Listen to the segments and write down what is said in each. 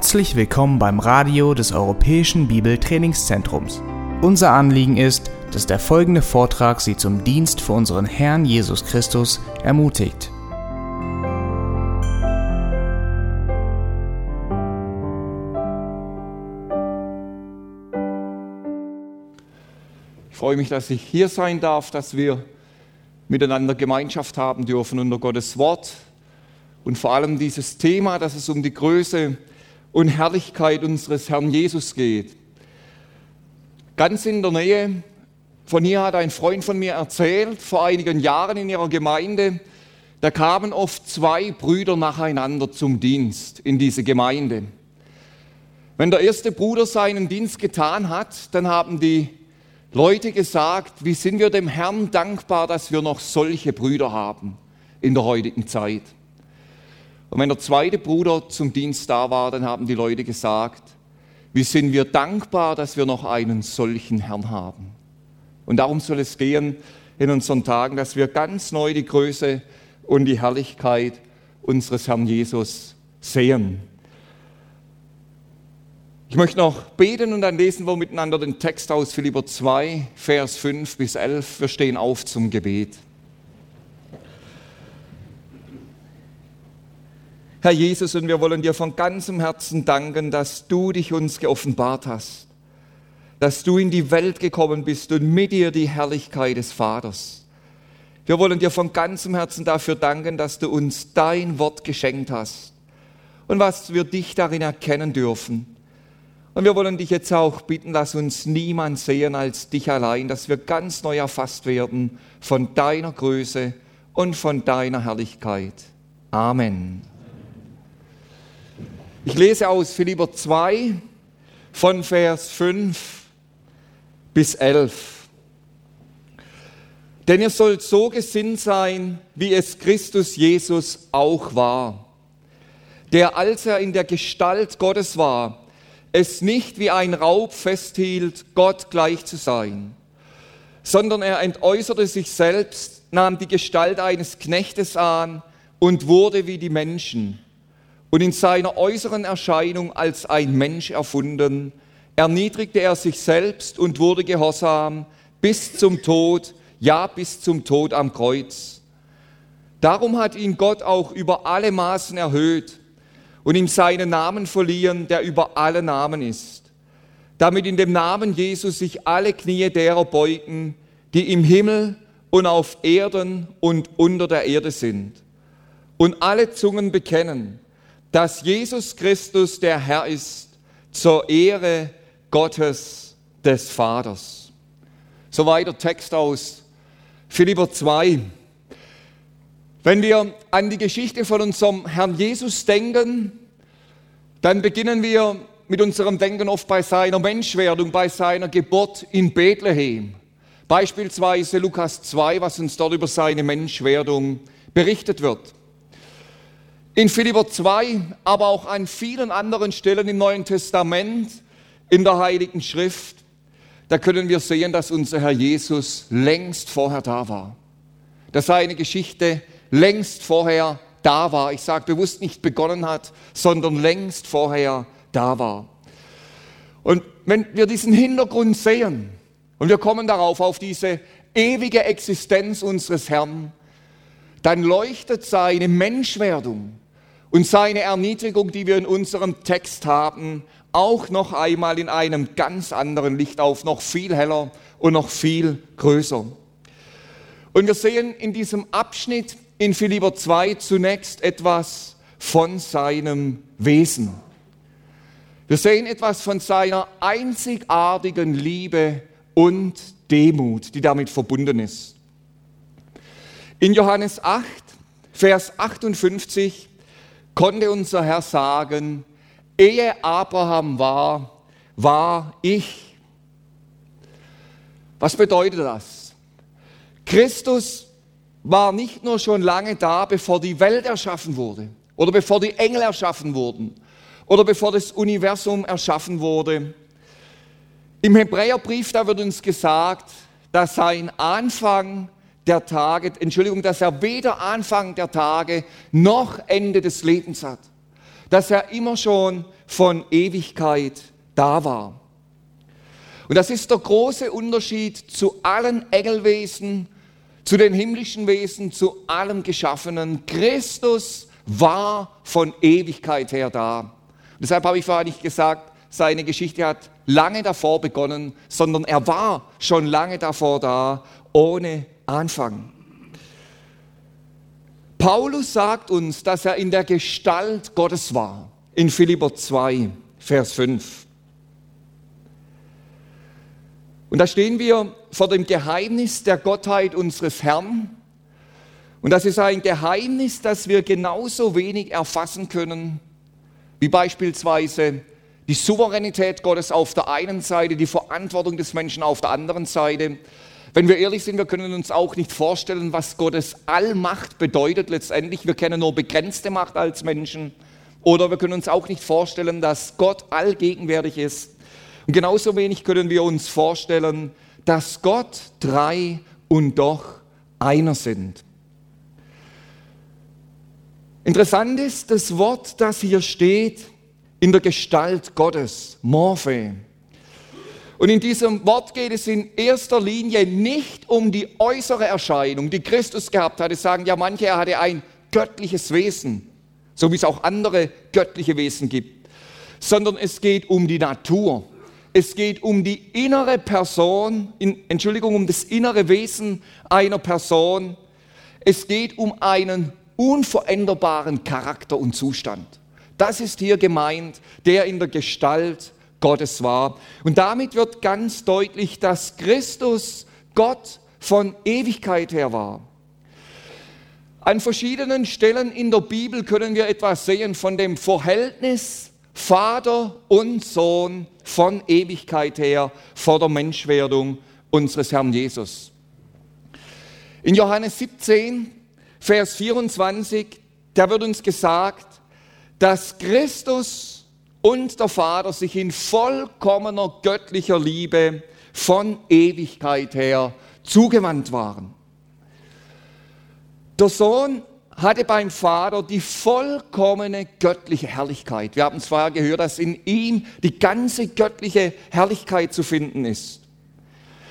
Herzlich willkommen beim Radio des Europäischen Bibeltrainingszentrums. Unser Anliegen ist, dass der folgende Vortrag Sie zum Dienst für unseren Herrn Jesus Christus ermutigt. Ich freue mich, dass ich hier sein darf, dass wir miteinander Gemeinschaft haben dürfen unter Gottes Wort und vor allem dieses Thema, dass es um die Größe und Herrlichkeit unseres Herrn Jesus geht. Ganz in der Nähe von hier hat ein Freund von mir erzählt, vor einigen Jahren in ihrer Gemeinde, da kamen oft zwei Brüder nacheinander zum Dienst in diese Gemeinde. Wenn der erste Bruder seinen Dienst getan hat, dann haben die Leute gesagt, wie sind wir dem Herrn dankbar, dass wir noch solche Brüder haben in der heutigen Zeit. Und wenn der zweite Bruder zum Dienst da war, dann haben die Leute gesagt, wie sind wir dankbar, dass wir noch einen solchen Herrn haben. Und darum soll es gehen in unseren Tagen, dass wir ganz neu die Größe und die Herrlichkeit unseres Herrn Jesus sehen. Ich möchte noch beten und dann lesen wir miteinander den Text aus Philipper 2, Vers 5 bis 11. Wir stehen auf zum Gebet. Herr Jesus, und wir wollen dir von ganzem Herzen danken, dass du dich uns geoffenbart hast, dass du in die Welt gekommen bist und mit dir die Herrlichkeit des Vaters. Wir wollen dir von ganzem Herzen dafür danken, dass du uns dein Wort geschenkt hast und was wir dich darin erkennen dürfen. Und wir wollen dich jetzt auch bitten, lass uns niemand sehen als dich allein, dass wir ganz neu erfasst werden von deiner Größe und von deiner Herrlichkeit. Amen. Ich lese aus Philipper 2 von Vers 5 bis 11. Denn ihr sollt so gesinnt sein, wie es Christus Jesus auch war, der, als er in der Gestalt Gottes war, es nicht wie ein Raub festhielt, Gott gleich zu sein, sondern er entäußerte sich selbst, nahm die Gestalt eines Knechtes an und wurde wie die Menschen und in seiner äußeren Erscheinung als ein Mensch erfunden, erniedrigte er sich selbst und wurde gehorsam bis zum Tod, ja bis zum Tod am Kreuz. Darum hat ihn Gott auch über alle Maßen erhöht und ihm seinen Namen verliehen, der über alle Namen ist, damit in dem Namen Jesus sich alle Knie derer beugen, die im Himmel und auf Erden und unter der Erde sind, und alle Zungen bekennen, dass Jesus Christus der Herr ist, zur Ehre Gottes des Vaters. Soweit der Text aus Philipper 2. Wenn wir an die Geschichte von unserem Herrn Jesus denken, dann beginnen wir mit unserem Denken oft bei seiner Menschwerdung, bei seiner Geburt in Bethlehem. Beispielsweise Lukas 2, was uns dort über seine Menschwerdung berichtet wird. In Philipper 2, aber auch an vielen anderen Stellen im Neuen Testament, in der Heiligen Schrift, da können wir sehen, dass unser Herr Jesus längst vorher da war. Dass seine Geschichte längst vorher da war. Ich sage bewusst nicht begonnen hat, sondern längst vorher da war. Und wenn wir diesen Hintergrund sehen und wir kommen darauf, auf diese ewige Existenz unseres Herrn, dann leuchtet seine Menschwerdung und seine Erniedrigung, die wir in unserem Text haben, auch noch einmal in einem ganz anderen Licht auf, noch viel heller und noch viel größer. Und wir sehen in diesem Abschnitt in Philipper 2 zunächst etwas von seinem Wesen. Wir sehen etwas von seiner einzigartigen Liebe und Demut, die damit verbunden ist. In Johannes 8, Vers 58 konnte unser Herr sagen, ehe Abraham war, war ich. Was bedeutet das? Christus war nicht nur schon lange da, bevor die Welt erschaffen wurde oder bevor die Engel erschaffen wurden oder bevor das Universum erschaffen wurde. Im Hebräerbrief, da wird uns gesagt, dass sein Anfang der Tage, Entschuldigung, dass er weder Anfang der Tage noch Ende des Lebens hat. dass er immer schon von Ewigkeit da war. Und das ist der große Unterschied zu allen Engelwesen, zu den himmlischen Wesen, zu allem Geschaffenen. Christus war von Ewigkeit her da. Und deshalb habe ich vorher nicht gesagt, seine Geschichte hat lange davor begonnen, sondern er war schon lange davor da, ohne Anfang. Paulus sagt uns, dass er in der Gestalt Gottes war, in Philipper 2, Vers 5. Und da stehen wir vor dem Geheimnis der Gottheit unseres Herrn. Und das ist ein Geheimnis, das wir genauso wenig erfassen können, wie beispielsweise die Souveränität Gottes auf der einen Seite, die Verantwortung des Menschen auf der anderen Seite. Wenn wir ehrlich sind, wir können uns auch nicht vorstellen, was Gottes Allmacht bedeutet letztendlich. Wir kennen nur begrenzte Macht als Menschen. Oder wir können uns auch nicht vorstellen, dass Gott allgegenwärtig ist. Und genauso wenig können wir uns vorstellen, dass Gott drei und doch einer sind. Interessant ist das Wort, das hier steht, in der Gestalt Gottes, Morphe. Und in diesem Wort geht es in erster Linie nicht um die äußere Erscheinung, die Christus gehabt hatte. Sagen ja manche, er hatte ein göttliches Wesen, so wie es auch andere göttliche Wesen gibt, sondern es geht um die Natur. Es geht um die innere Person, in, Entschuldigung, um das innere Wesen einer Person. Es geht um einen unveränderbaren Charakter und Zustand. Das ist hier gemeint, der in der Gestalt Gottes war. Und damit wird ganz deutlich, dass Christus Gott von Ewigkeit her war. An verschiedenen Stellen in der Bibel können wir etwas sehen von dem Verhältnis Vater und Sohn von Ewigkeit her vor der Menschwerdung unseres Herrn Jesus. In Johannes 17, Vers 24, da wird uns gesagt, dass Christus und der Vater sich in vollkommener göttlicher Liebe von Ewigkeit her zugewandt waren. Der Sohn hatte beim Vater die vollkommene göttliche Herrlichkeit. Wir haben vorher gehört, dass in ihm die ganze göttliche Herrlichkeit zu finden ist.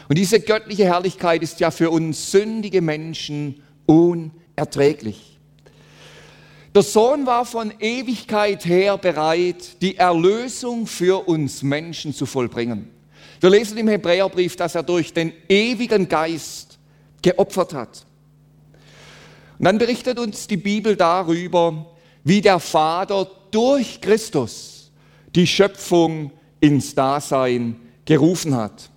Und diese göttliche Herrlichkeit ist ja für uns sündige Menschen unerträglich. Der Sohn war von Ewigkeit her bereit, die Erlösung für uns Menschen zu vollbringen. Wir lesen im Hebräerbrief, dass er durch den ewigen Geist geopfert hat. Und dann berichtet uns die Bibel darüber, wie der Vater durch Christus die Schöpfung ins Dasein gerufen hat.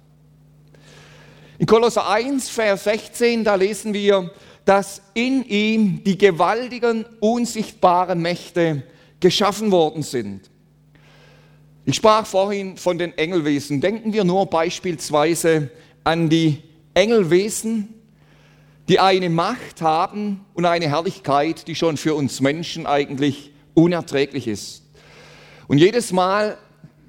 In Kolosser 1, Vers 16, da lesen wir, dass in ihm die gewaltigen, unsichtbaren Mächte geschaffen worden sind. Ich sprach vorhin von den Engelwesen. Denken wir nur beispielsweise an die Engelwesen, die eine Macht haben und eine Herrlichkeit, die schon für uns Menschen eigentlich unerträglich ist. Und jedes Mal,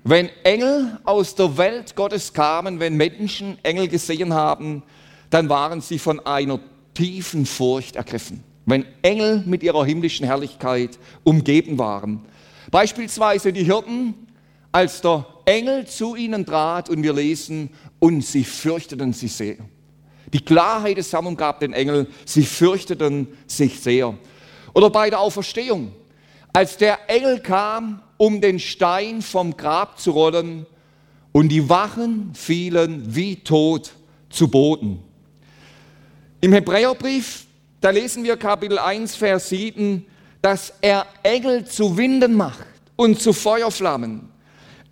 wenn Engel aus der Welt Gottes kamen, wenn Menschen Engel gesehen haben, dann waren sie von einer tiefen Furcht ergriffen. Wenn Engel mit ihrer himmlischen Herrlichkeit umgeben waren. Beispielsweise die Hirten, als der Engel zu ihnen trat und wir lesen, und sie fürchteten sich sehr. Die Klarheit des Herrn umgab den Engel, sie fürchteten sich sehr. Oder bei der Auferstehung, als der Engel kam, um den Stein vom Grab zu rollen, und die Wachen fielen wie tot zu Boden. Im Hebräerbrief, da lesen wir Kapitel 1, Vers 7, dass er Engel zu Winden macht und zu Feuerflammen.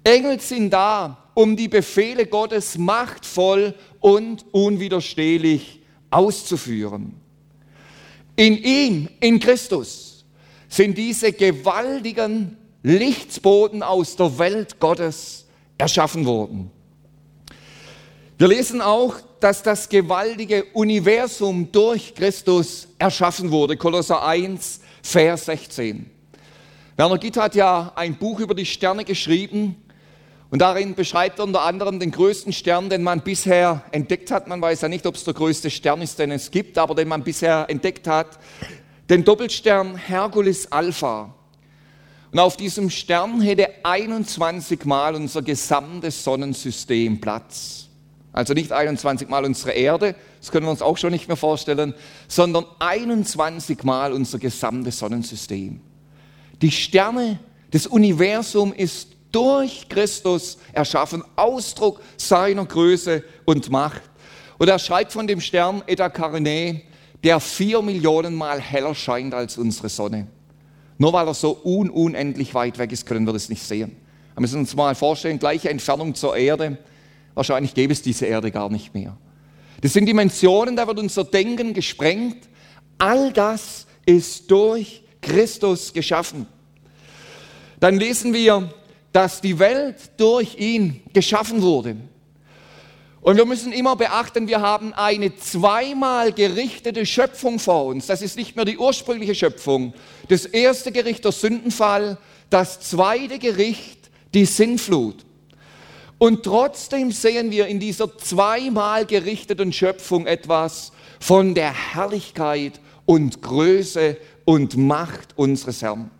Engel sind da, um die Befehle Gottes machtvoll und unwiderstehlich auszuführen. In ihm, in Christus, sind diese gewaltigen Lichtsboden aus der Welt Gottes erschaffen worden. Wir lesen auch, dass das gewaltige Universum durch Christus erschaffen wurde. Kolosser 1, Vers 16. Werner Gitt hat ja ein Buch über die Sterne geschrieben und darin beschreibt er unter anderem den größten Stern, den man bisher entdeckt hat. Man weiß ja nicht, ob es der größte Stern ist, den es gibt, aber den man bisher entdeckt hat. Den Doppelstern Hercules Alpha. Und auf diesem Stern hätte 21 Mal unser gesamtes Sonnensystem Platz. Also nicht 21 Mal unsere Erde, das können wir uns auch schon nicht mehr vorstellen, sondern 21 Mal unser gesamtes Sonnensystem. Die Sterne, das Universum ist durch Christus erschaffen, Ausdruck seiner Größe und Macht. Und er schreibt von dem Stern Eta Carinae, der vier Millionen Mal heller scheint als unsere Sonne. Nur weil er so un unendlich weit weg ist, können wir das nicht sehen. Wir müssen uns mal vorstellen, gleiche Entfernung zur Erde, wahrscheinlich gäbe es diese Erde gar nicht mehr. Das sind Dimensionen, da wird unser Denken gesprengt. All das ist durch Christus geschaffen. Dann lesen wir, dass die Welt durch ihn geschaffen wurde. Und wir müssen immer beachten, wir haben eine zweimal gerichtete Schöpfung vor uns. Das ist nicht mehr die ursprüngliche Schöpfung. Das erste Gericht der Sündenfall, das zweite Gericht die Sinnflut. Und trotzdem sehen wir in dieser zweimal gerichteten Schöpfung etwas von der Herrlichkeit und Größe und Macht unseres Herrn.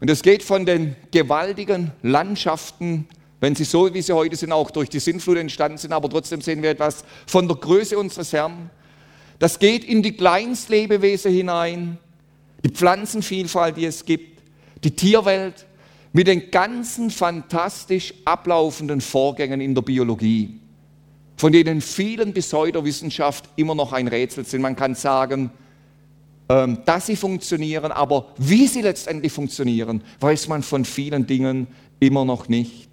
Und es geht von den gewaltigen Landschaften wenn sie so, wie sie heute sind, auch durch die Sintflut entstanden sind, aber trotzdem sehen wir etwas von der Größe unseres Herrn. Das geht in die Kleinstlebewesen hinein, die Pflanzenvielfalt, die es gibt, die Tierwelt mit den ganzen fantastisch ablaufenden Vorgängen in der Biologie, von denen vielen bis heute Wissenschaft immer noch ein Rätsel sind. Man kann sagen, ähm, dass sie funktionieren, aber wie sie letztendlich funktionieren, weiß man von vielen Dingen immer noch nicht.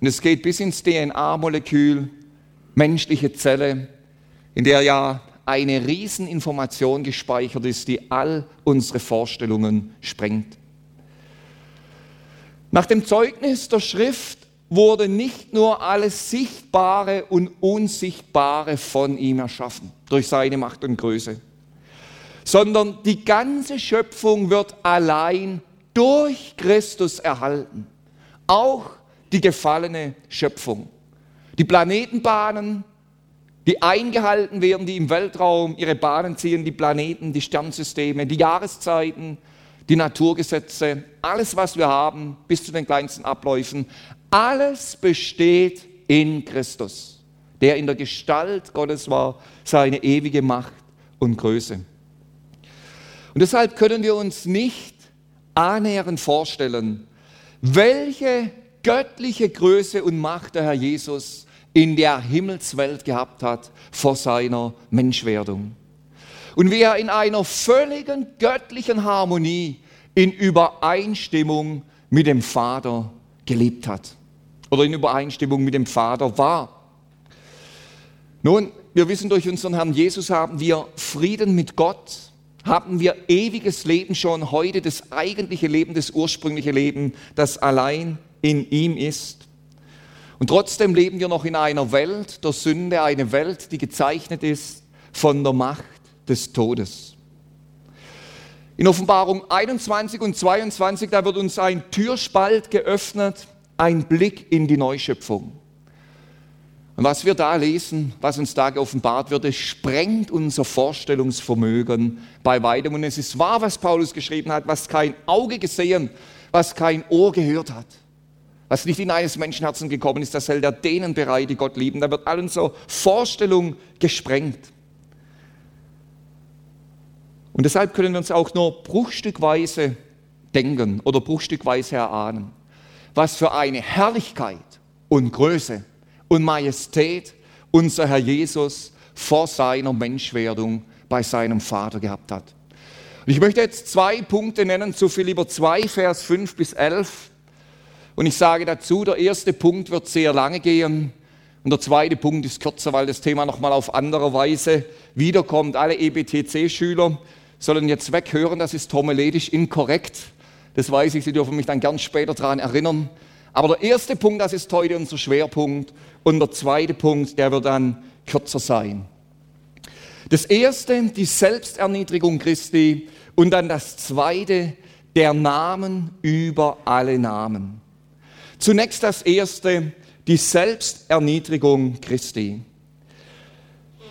Und es geht bis ins DNA-Molekül, menschliche Zelle, in der ja eine Rieseninformation gespeichert ist, die all unsere Vorstellungen sprengt. Nach dem Zeugnis der Schrift wurde nicht nur alles Sichtbare und Unsichtbare von ihm erschaffen, durch seine Macht und Größe, sondern die ganze Schöpfung wird allein durch Christus erhalten. Auch die gefallene Schöpfung. Die Planetenbahnen, die eingehalten werden, die im Weltraum ihre Bahnen ziehen, die Planeten, die Sternsysteme, die Jahreszeiten, die Naturgesetze, alles, was wir haben, bis zu den kleinsten Abläufen, alles besteht in Christus, der in der Gestalt Gottes war, seine ewige Macht und Größe. Und deshalb können wir uns nicht annähernd vorstellen, welche göttliche Größe und Macht der Herr Jesus in der Himmelswelt gehabt hat vor seiner Menschwerdung. Und wie er in einer völligen göttlichen Harmonie, in Übereinstimmung mit dem Vater gelebt hat. Oder in Übereinstimmung mit dem Vater war. Nun, wir wissen, durch unseren Herrn Jesus haben wir Frieden mit Gott, haben wir ewiges Leben schon heute, das eigentliche Leben, das ursprüngliche Leben, das allein in ihm ist. Und trotzdem leben wir noch in einer Welt der Sünde, eine Welt, die gezeichnet ist von der Macht des Todes. In Offenbarung 21 und 22, da wird uns ein Türspalt geöffnet, ein Blick in die Neuschöpfung. Und was wir da lesen, was uns da geoffenbart wird, es sprengt unser Vorstellungsvermögen bei weitem. Und es ist wahr, was Paulus geschrieben hat, was kein Auge gesehen, was kein Ohr gehört hat. Was nicht in eines Menschenherzen gekommen ist, das hält er denen bereit, die Gott lieben. Da wird all unsere Vorstellung gesprengt. Und deshalb können wir uns auch nur bruchstückweise denken oder bruchstückweise erahnen, was für eine Herrlichkeit und Größe und Majestät unser Herr Jesus vor seiner Menschwerdung bei seinem Vater gehabt hat. Und ich möchte jetzt zwei Punkte nennen zu Philipper 2, Vers 5 bis 11 und ich sage dazu, der erste Punkt wird sehr lange gehen und der zweite Punkt ist kürzer, weil das Thema nochmal auf andere Weise wiederkommt. Alle EBTC-Schüler sollen jetzt weghören, das ist homiletisch inkorrekt. Das weiß ich, Sie dürfen mich dann gern später daran erinnern. Aber der erste Punkt, das ist heute unser Schwerpunkt. Und der zweite Punkt, der wird dann kürzer sein. Das erste, die Selbsterniedrigung Christi. Und dann das zweite, der Namen über alle Namen. Zunächst das erste, die Selbsterniedrigung Christi.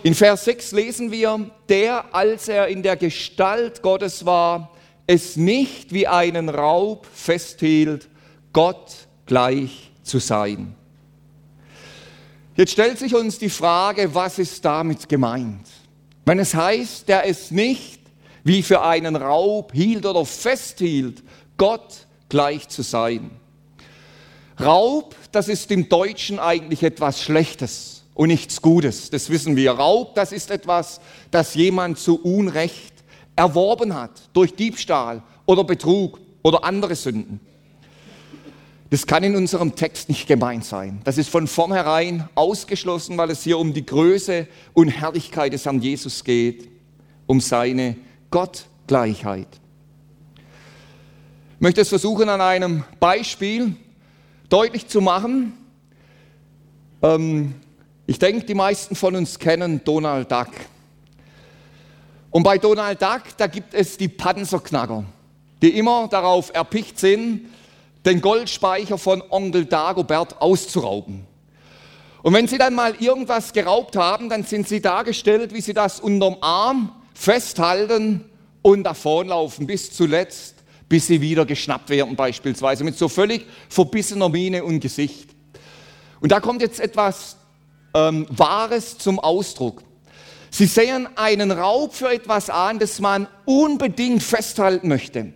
In Vers 6 lesen wir, der, als er in der Gestalt Gottes war, es nicht wie einen Raub festhielt, Gott gleich zu sein. Jetzt stellt sich uns die Frage, was ist damit gemeint? Wenn es heißt, der es nicht wie für einen Raub hielt oder festhielt, Gott gleich zu sein. Raub, das ist im Deutschen eigentlich etwas Schlechtes und nichts Gutes. Das wissen wir. Raub, das ist etwas, das jemand zu Unrecht erworben hat durch Diebstahl oder Betrug oder andere Sünden. Das kann in unserem Text nicht gemeint sein. Das ist von vornherein ausgeschlossen, weil es hier um die Größe und Herrlichkeit des Herrn Jesus geht, um seine Gottgleichheit. Ich möchte es versuchen, an einem Beispiel deutlich zu machen. Ähm, ich denke, die meisten von uns kennen Donald Duck. Und bei Donald Duck, da gibt es die Panzerknacker, die immer darauf erpicht sind, den Goldspeicher von Onkel Dagobert auszurauben. Und wenn sie dann mal irgendwas geraubt haben, dann sind sie dargestellt, wie sie das unterm Arm festhalten und davonlaufen bis zuletzt, bis sie wieder geschnappt werden beispielsweise, mit so völlig verbissener Miene und Gesicht. Und da kommt jetzt etwas ähm, Wahres zum Ausdruck. Sie sehen einen Raub für etwas an, das man unbedingt festhalten möchte,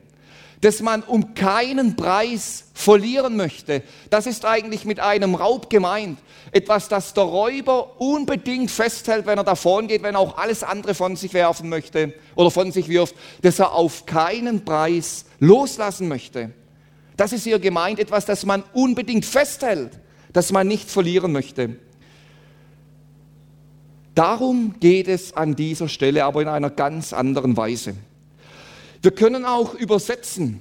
das man um keinen Preis verlieren möchte. Das ist eigentlich mit einem Raub gemeint. Etwas, das der Räuber unbedingt festhält, wenn er davon geht, wenn er auch alles andere von sich werfen möchte oder von sich wirft, das er auf keinen Preis loslassen möchte. Das ist hier gemeint, etwas, das man unbedingt festhält, das man nicht verlieren möchte. Darum geht es an dieser Stelle aber in einer ganz anderen Weise. Wir können auch übersetzen,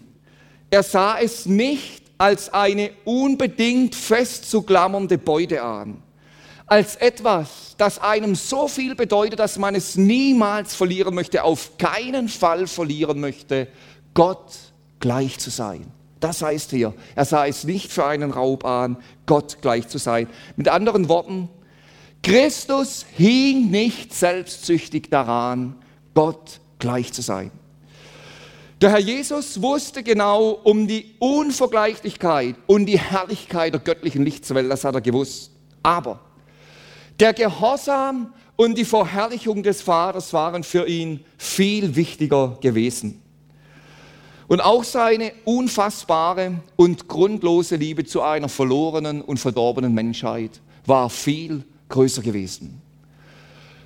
er sah es nicht als eine unbedingt festzuklammernde Beute an, als etwas, das einem so viel bedeutet, dass man es niemals verlieren möchte, auf keinen Fall verlieren möchte, Gott gleich zu sein. Das heißt hier, er sah es nicht für einen Raub an, Gott gleich zu sein. Mit anderen Worten, Christus hing nicht selbstsüchtig daran, Gott gleich zu sein. Der Herr Jesus wusste genau um die Unvergleichlichkeit und die Herrlichkeit der göttlichen Lichtwelt, das hat er gewusst. Aber der Gehorsam und die Verherrlichung des Vaters waren für ihn viel wichtiger gewesen. Und auch seine unfassbare und grundlose Liebe zu einer verlorenen und verdorbenen Menschheit war viel größer gewesen.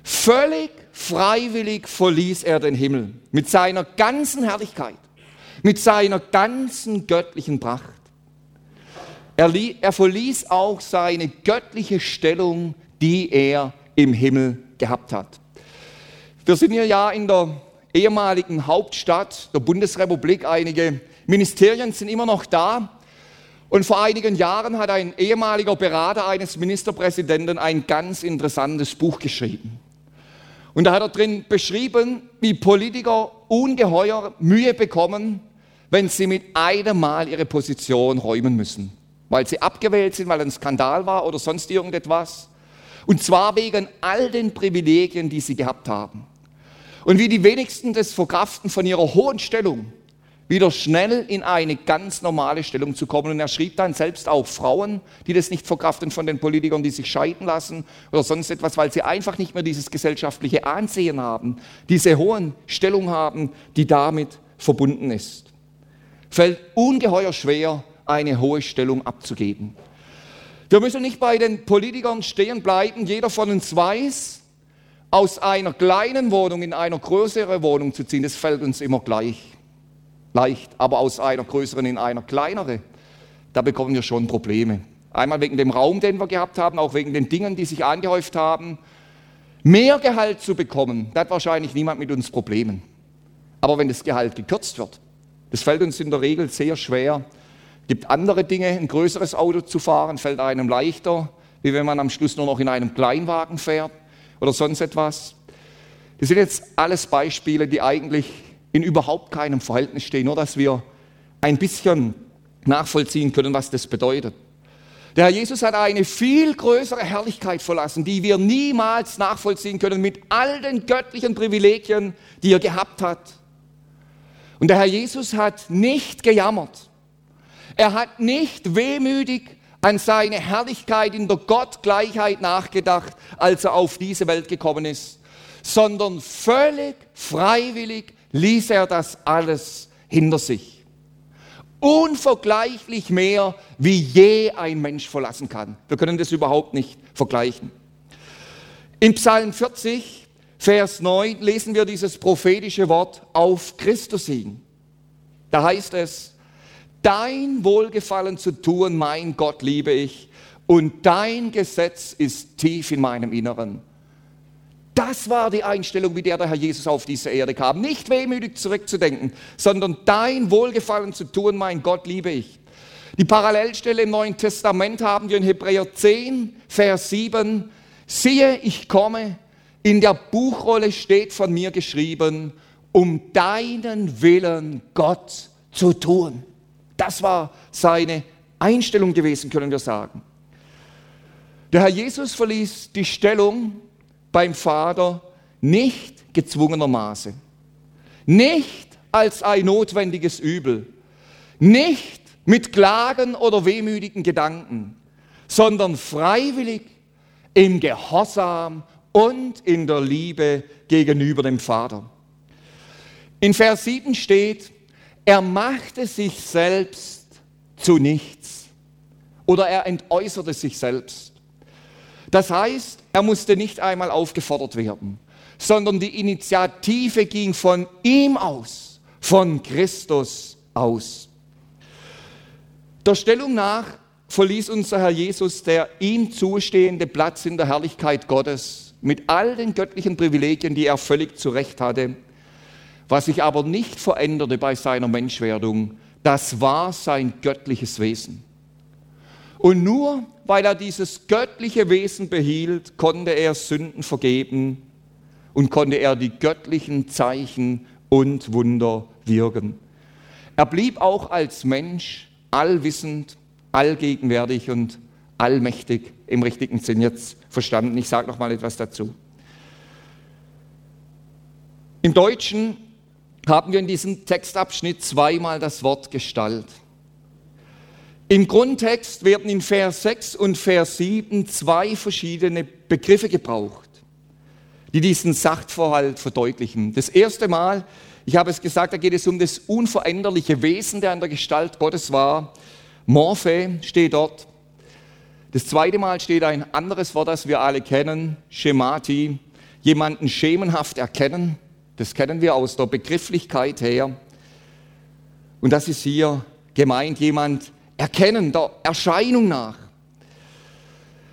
Völlig freiwillig verließ er den Himmel mit seiner ganzen Herrlichkeit, mit seiner ganzen göttlichen Pracht. Er, er verließ auch seine göttliche Stellung, die er im Himmel gehabt hat. Wir sind hier ja in der ehemaligen Hauptstadt der Bundesrepublik. Einige Ministerien sind immer noch da. Und vor einigen Jahren hat ein ehemaliger Berater eines Ministerpräsidenten ein ganz interessantes Buch geschrieben. Und da hat er drin beschrieben, wie Politiker ungeheuer Mühe bekommen, wenn sie mit einem Mal ihre Position räumen müssen. Weil sie abgewählt sind, weil ein Skandal war oder sonst irgendetwas. Und zwar wegen all den Privilegien, die sie gehabt haben. Und wie die wenigsten das verkraften von ihrer hohen Stellung, wieder schnell in eine ganz normale Stellung zu kommen. Und er schrieb dann selbst auch Frauen, die das nicht verkraften von den Politikern, die sich scheiden lassen oder sonst etwas, weil sie einfach nicht mehr dieses gesellschaftliche Ansehen haben, diese hohen Stellung haben, die damit verbunden ist. Fällt ungeheuer schwer, eine hohe Stellung abzugeben. Wir müssen nicht bei den Politikern stehen bleiben. Jeder von uns weiß, aus einer kleinen Wohnung in eine größere Wohnung zu ziehen, das fällt uns immer gleich leicht, aber aus einer größeren in einer kleinere, da bekommen wir schon Probleme. Einmal wegen dem Raum, den wir gehabt haben, auch wegen den Dingen, die sich angehäuft haben. Mehr Gehalt zu bekommen, da hat wahrscheinlich niemand mit uns Problemen. Aber wenn das Gehalt gekürzt wird, das fällt uns in der Regel sehr schwer. Es gibt andere Dinge, ein größeres Auto zu fahren, fällt einem leichter, wie wenn man am Schluss nur noch in einem Kleinwagen fährt oder sonst etwas. Das sind jetzt alles Beispiele, die eigentlich in überhaupt keinem Verhältnis stehen, nur dass wir ein bisschen nachvollziehen können, was das bedeutet. Der Herr Jesus hat eine viel größere Herrlichkeit verlassen, die wir niemals nachvollziehen können mit all den göttlichen Privilegien, die er gehabt hat. Und der Herr Jesus hat nicht gejammert. Er hat nicht wehmütig an seine Herrlichkeit in der Gottgleichheit nachgedacht, als er auf diese Welt gekommen ist, sondern völlig freiwillig ließ er das alles hinter sich. Unvergleichlich mehr, wie je ein Mensch verlassen kann. Wir können das überhaupt nicht vergleichen. In Psalm 40, Vers 9 lesen wir dieses prophetische Wort auf Christus hin. Da heißt es, dein Wohlgefallen zu tun, mein Gott liebe ich, und dein Gesetz ist tief in meinem Inneren. Das war die Einstellung, mit der der Herr Jesus auf diese Erde kam. Nicht wehmütig zurückzudenken, sondern dein Wohlgefallen zu tun, mein Gott liebe ich. Die Parallelstelle im Neuen Testament haben wir in Hebräer 10, Vers 7. Siehe, ich komme, in der Buchrolle steht von mir geschrieben, um deinen Willen, Gott, zu tun. Das war seine Einstellung gewesen, können wir sagen. Der Herr Jesus verließ die Stellung beim Vater nicht gezwungenermaßen, nicht als ein notwendiges Übel, nicht mit Klagen oder wehmütigen Gedanken, sondern freiwillig im Gehorsam und in der Liebe gegenüber dem Vater. In Vers 7 steht, er machte sich selbst zu nichts oder er entäußerte sich selbst. Das heißt, er musste nicht einmal aufgefordert werden, sondern die Initiative ging von ihm aus, von Christus aus. Der Stellung nach verließ unser Herr Jesus der ihm zustehende Platz in der Herrlichkeit Gottes mit all den göttlichen Privilegien, die er völlig zurecht hatte was sich aber nicht veränderte bei seiner Menschwerdung, das war sein göttliches Wesen. Und nur weil er dieses göttliche Wesen behielt, konnte er Sünden vergeben und konnte er die göttlichen Zeichen und Wunder wirken. Er blieb auch als Mensch allwissend, allgegenwärtig und allmächtig im richtigen Sinn jetzt verstanden. Ich sage noch mal etwas dazu. Im Deutschen haben wir in diesem Textabschnitt zweimal das Wort Gestalt. Im Grundtext werden in Vers 6 und Vers 7 zwei verschiedene Begriffe gebraucht, die diesen Sachverhalt verdeutlichen. Das erste Mal, ich habe es gesagt, da geht es um das unveränderliche Wesen, der an der Gestalt Gottes war. Morphe steht dort. Das zweite Mal steht ein anderes Wort, das wir alle kennen, Schemati, jemanden schemenhaft erkennen. Das kennen wir aus der Begrifflichkeit her. Und das ist hier gemeint, jemand erkennen, der Erscheinung nach.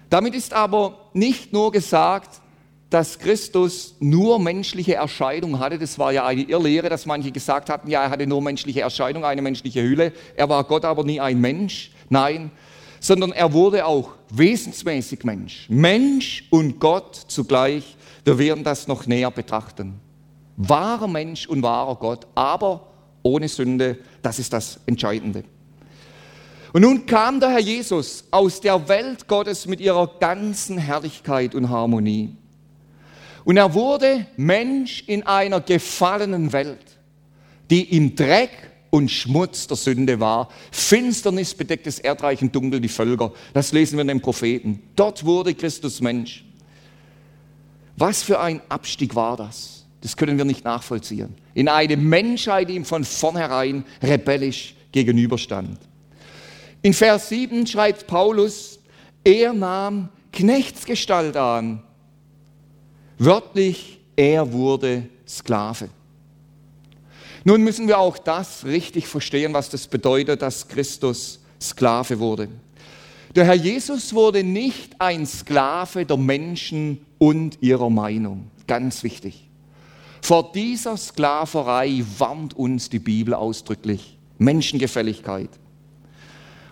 Damit ist aber nicht nur gesagt, dass Christus nur menschliche Erscheinung hatte. Das war ja eine Irrlehre, dass manche gesagt hatten, ja, er hatte nur menschliche Erscheinung, eine menschliche Hülle. Er war Gott, aber nie ein Mensch. Nein, sondern er wurde auch wesensmäßig Mensch. Mensch und Gott zugleich. Wir werden das noch näher betrachten wahrer Mensch und wahrer Gott, aber ohne Sünde, das ist das Entscheidende. Und nun kam der Herr Jesus aus der Welt Gottes mit ihrer ganzen Herrlichkeit und Harmonie. Und er wurde Mensch in einer gefallenen Welt, die im Dreck und Schmutz der Sünde war. Finsternis bedecktes Erdreich und dunkel die Völker. Das lesen wir in den Propheten. Dort wurde Christus Mensch. Was für ein Abstieg war das? Das können wir nicht nachvollziehen. In eine Menschheit, die ihm von vornherein rebellisch gegenüberstand. In Vers 7 schreibt Paulus, er nahm Knechtsgestalt an. Wörtlich, er wurde Sklave. Nun müssen wir auch das richtig verstehen, was das bedeutet, dass Christus Sklave wurde. Der Herr Jesus wurde nicht ein Sklave der Menschen und ihrer Meinung. Ganz wichtig. Vor dieser Sklaverei warnt uns die Bibel ausdrücklich. Menschengefälligkeit.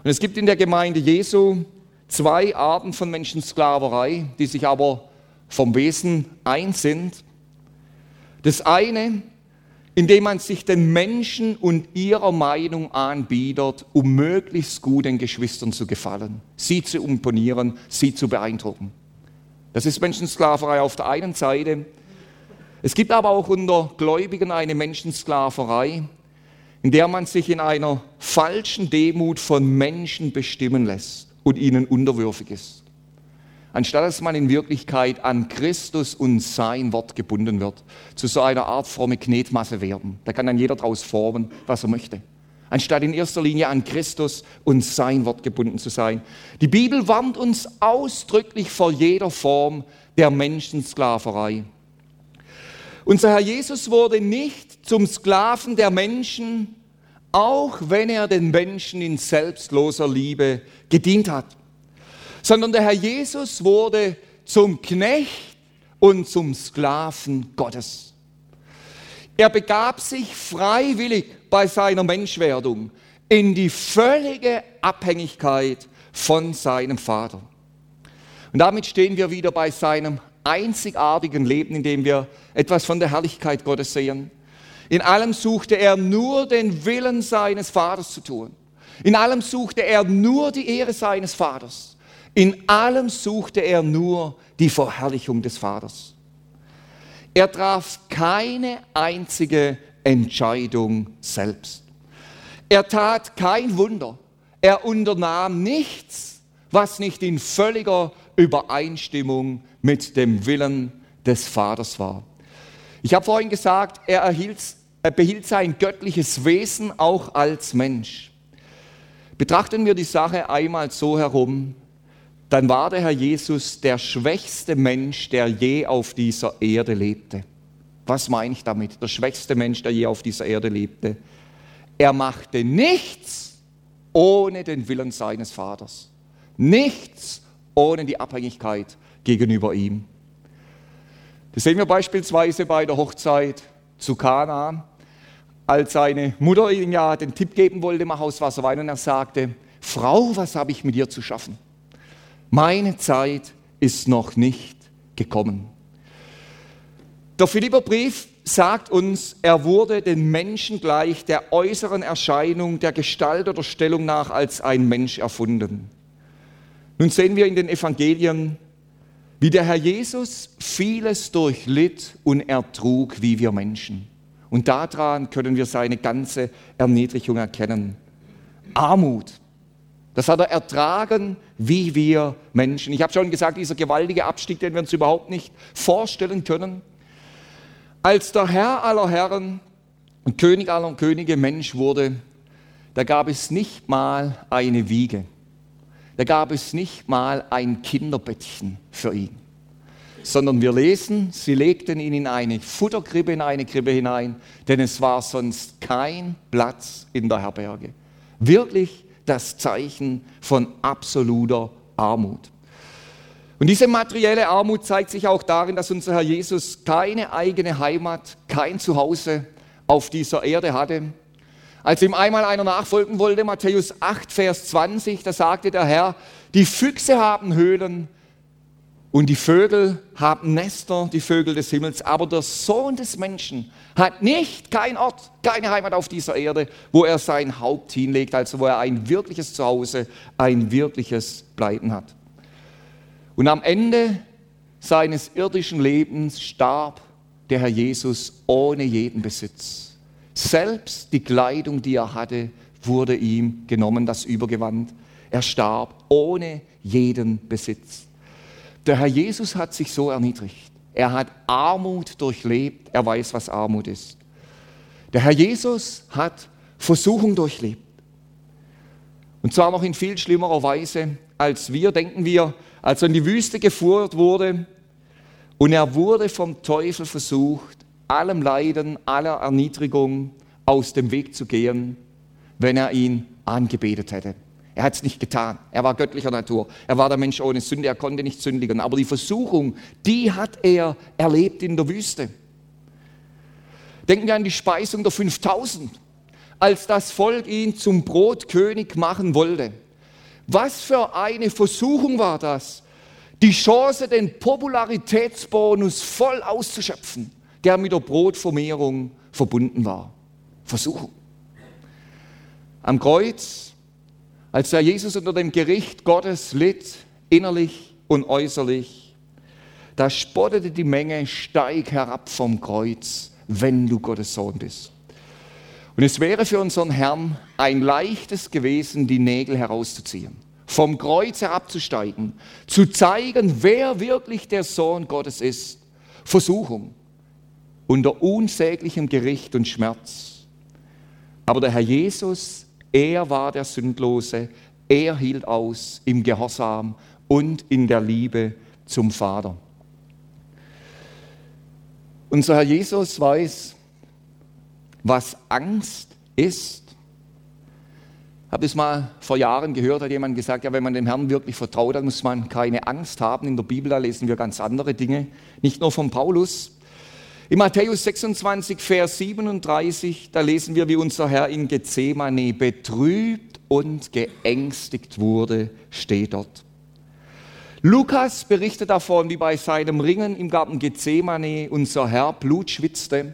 Und es gibt in der Gemeinde Jesu zwei Arten von Menschensklaverei, die sich aber vom Wesen eins sind. Das eine, indem man sich den Menschen und ihrer Meinung anbietet, um möglichst gut den Geschwistern zu gefallen, sie zu imponieren, sie zu beeindrucken. Das ist Menschensklaverei auf der einen Seite. Es gibt aber auch unter Gläubigen eine Menschensklaverei, in der man sich in einer falschen Demut von Menschen bestimmen lässt und ihnen unterwürfig ist. Anstatt dass man in Wirklichkeit an Christus und sein Wort gebunden wird, zu so einer Art fromme Knetmasse werden. Da kann dann jeder daraus formen, was er möchte. Anstatt in erster Linie an Christus und sein Wort gebunden zu sein. Die Bibel warnt uns ausdrücklich vor jeder Form der Menschensklaverei. Unser Herr Jesus wurde nicht zum Sklaven der Menschen, auch wenn er den Menschen in selbstloser Liebe gedient hat, sondern der Herr Jesus wurde zum Knecht und zum Sklaven Gottes. Er begab sich freiwillig bei seiner Menschwerdung in die völlige Abhängigkeit von seinem Vater. Und damit stehen wir wieder bei seinem einzigartigen Leben, in dem wir etwas von der Herrlichkeit Gottes sehen. In allem suchte er nur den Willen seines Vaters zu tun. In allem suchte er nur die Ehre seines Vaters. In allem suchte er nur die Verherrlichung des Vaters. Er traf keine einzige Entscheidung selbst. Er tat kein Wunder. Er unternahm nichts, was nicht in völliger Übereinstimmung mit dem Willen des Vaters war. Ich habe vorhin gesagt, er, erhielt, er behielt sein göttliches Wesen auch als Mensch. Betrachten wir die Sache einmal so herum, dann war der Herr Jesus der schwächste Mensch, der je auf dieser Erde lebte. Was meine ich damit? Der schwächste Mensch, der je auf dieser Erde lebte. Er machte nichts ohne den Willen seines Vaters. Nichts ohne die Abhängigkeit gegenüber ihm. Das sehen wir beispielsweise bei der Hochzeit zu Kana, als seine Mutter ihm ja den Tipp geben wollte, mach aus Wasser Wein, und er sagte, Frau, was habe ich mit dir zu schaffen? Meine Zeit ist noch nicht gekommen. Der Philipperbrief sagt uns, er wurde den Menschen gleich der äußeren Erscheinung, der Gestalt oder Stellung nach als ein Mensch erfunden. Nun sehen wir in den Evangelien, wie der Herr Jesus vieles durchlitt und ertrug wie wir Menschen. Und daran können wir seine ganze Erniedrigung erkennen. Armut, das hat er ertragen wie wir Menschen. Ich habe schon gesagt, dieser gewaltige Abstieg, den wir uns überhaupt nicht vorstellen können. Als der Herr aller Herren und König aller Könige Mensch wurde, da gab es nicht mal eine Wiege. Da gab es nicht mal ein Kinderbettchen für ihn, sondern wir lesen, sie legten ihn in eine Futterkrippe, in eine Krippe hinein, denn es war sonst kein Platz in der Herberge. Wirklich das Zeichen von absoluter Armut. Und diese materielle Armut zeigt sich auch darin, dass unser Herr Jesus keine eigene Heimat, kein Zuhause auf dieser Erde hatte, als ihm einmal einer nachfolgen wollte, Matthäus 8, Vers 20, da sagte der Herr, die Füchse haben Höhlen und die Vögel haben Nester, die Vögel des Himmels, aber der Sohn des Menschen hat nicht, kein Ort, keine Heimat auf dieser Erde, wo er sein Haupt hinlegt, also wo er ein wirkliches Zuhause, ein wirkliches Bleiben hat. Und am Ende seines irdischen Lebens starb der Herr Jesus ohne jeden Besitz. Selbst die Kleidung, die er hatte, wurde ihm genommen, das Übergewand. Er starb ohne jeden Besitz. Der Herr Jesus hat sich so erniedrigt. Er hat Armut durchlebt. Er weiß, was Armut ist. Der Herr Jesus hat Versuchung durchlebt. Und zwar noch in viel schlimmerer Weise als wir, denken wir, als er in die Wüste geführt wurde und er wurde vom Teufel versucht, allem Leiden, aller Erniedrigung aus dem Weg zu gehen, wenn er ihn angebetet hätte. Er hat es nicht getan. Er war göttlicher Natur. Er war der Mensch ohne Sünde. Er konnte nicht sündigen. Aber die Versuchung, die hat er erlebt in der Wüste. Denken wir an die Speisung der 5000, als das Volk ihn zum Brotkönig machen wollte. Was für eine Versuchung war das? Die Chance, den Popularitätsbonus voll auszuschöpfen der mit der Brotvermehrung verbunden war. Versuchung. Am Kreuz, als der Jesus unter dem Gericht Gottes litt, innerlich und äußerlich, da spottete die Menge, steig herab vom Kreuz, wenn du Gottes Sohn bist. Und es wäre für unseren Herrn ein leichtes gewesen, die Nägel herauszuziehen, vom Kreuz herabzusteigen, zu zeigen, wer wirklich der Sohn Gottes ist. Versuchung, unter unsäglichem Gericht und Schmerz. Aber der Herr Jesus, er war der Sündlose, er hielt aus im Gehorsam und in der Liebe zum Vater. Unser Herr Jesus weiß, was Angst ist. Ich habe es mal vor Jahren gehört, hat jemand gesagt, ja, wenn man dem Herrn wirklich vertraut, dann muss man keine Angst haben. In der Bibel, da lesen wir ganz andere Dinge, nicht nur von Paulus. In Matthäus 26, Vers 37, da lesen wir, wie unser Herr in Gethsemane betrübt und geängstigt wurde, steht dort. Lukas berichtet davon, wie bei seinem Ringen im Garten Gethsemane unser Herr Blut schwitzte.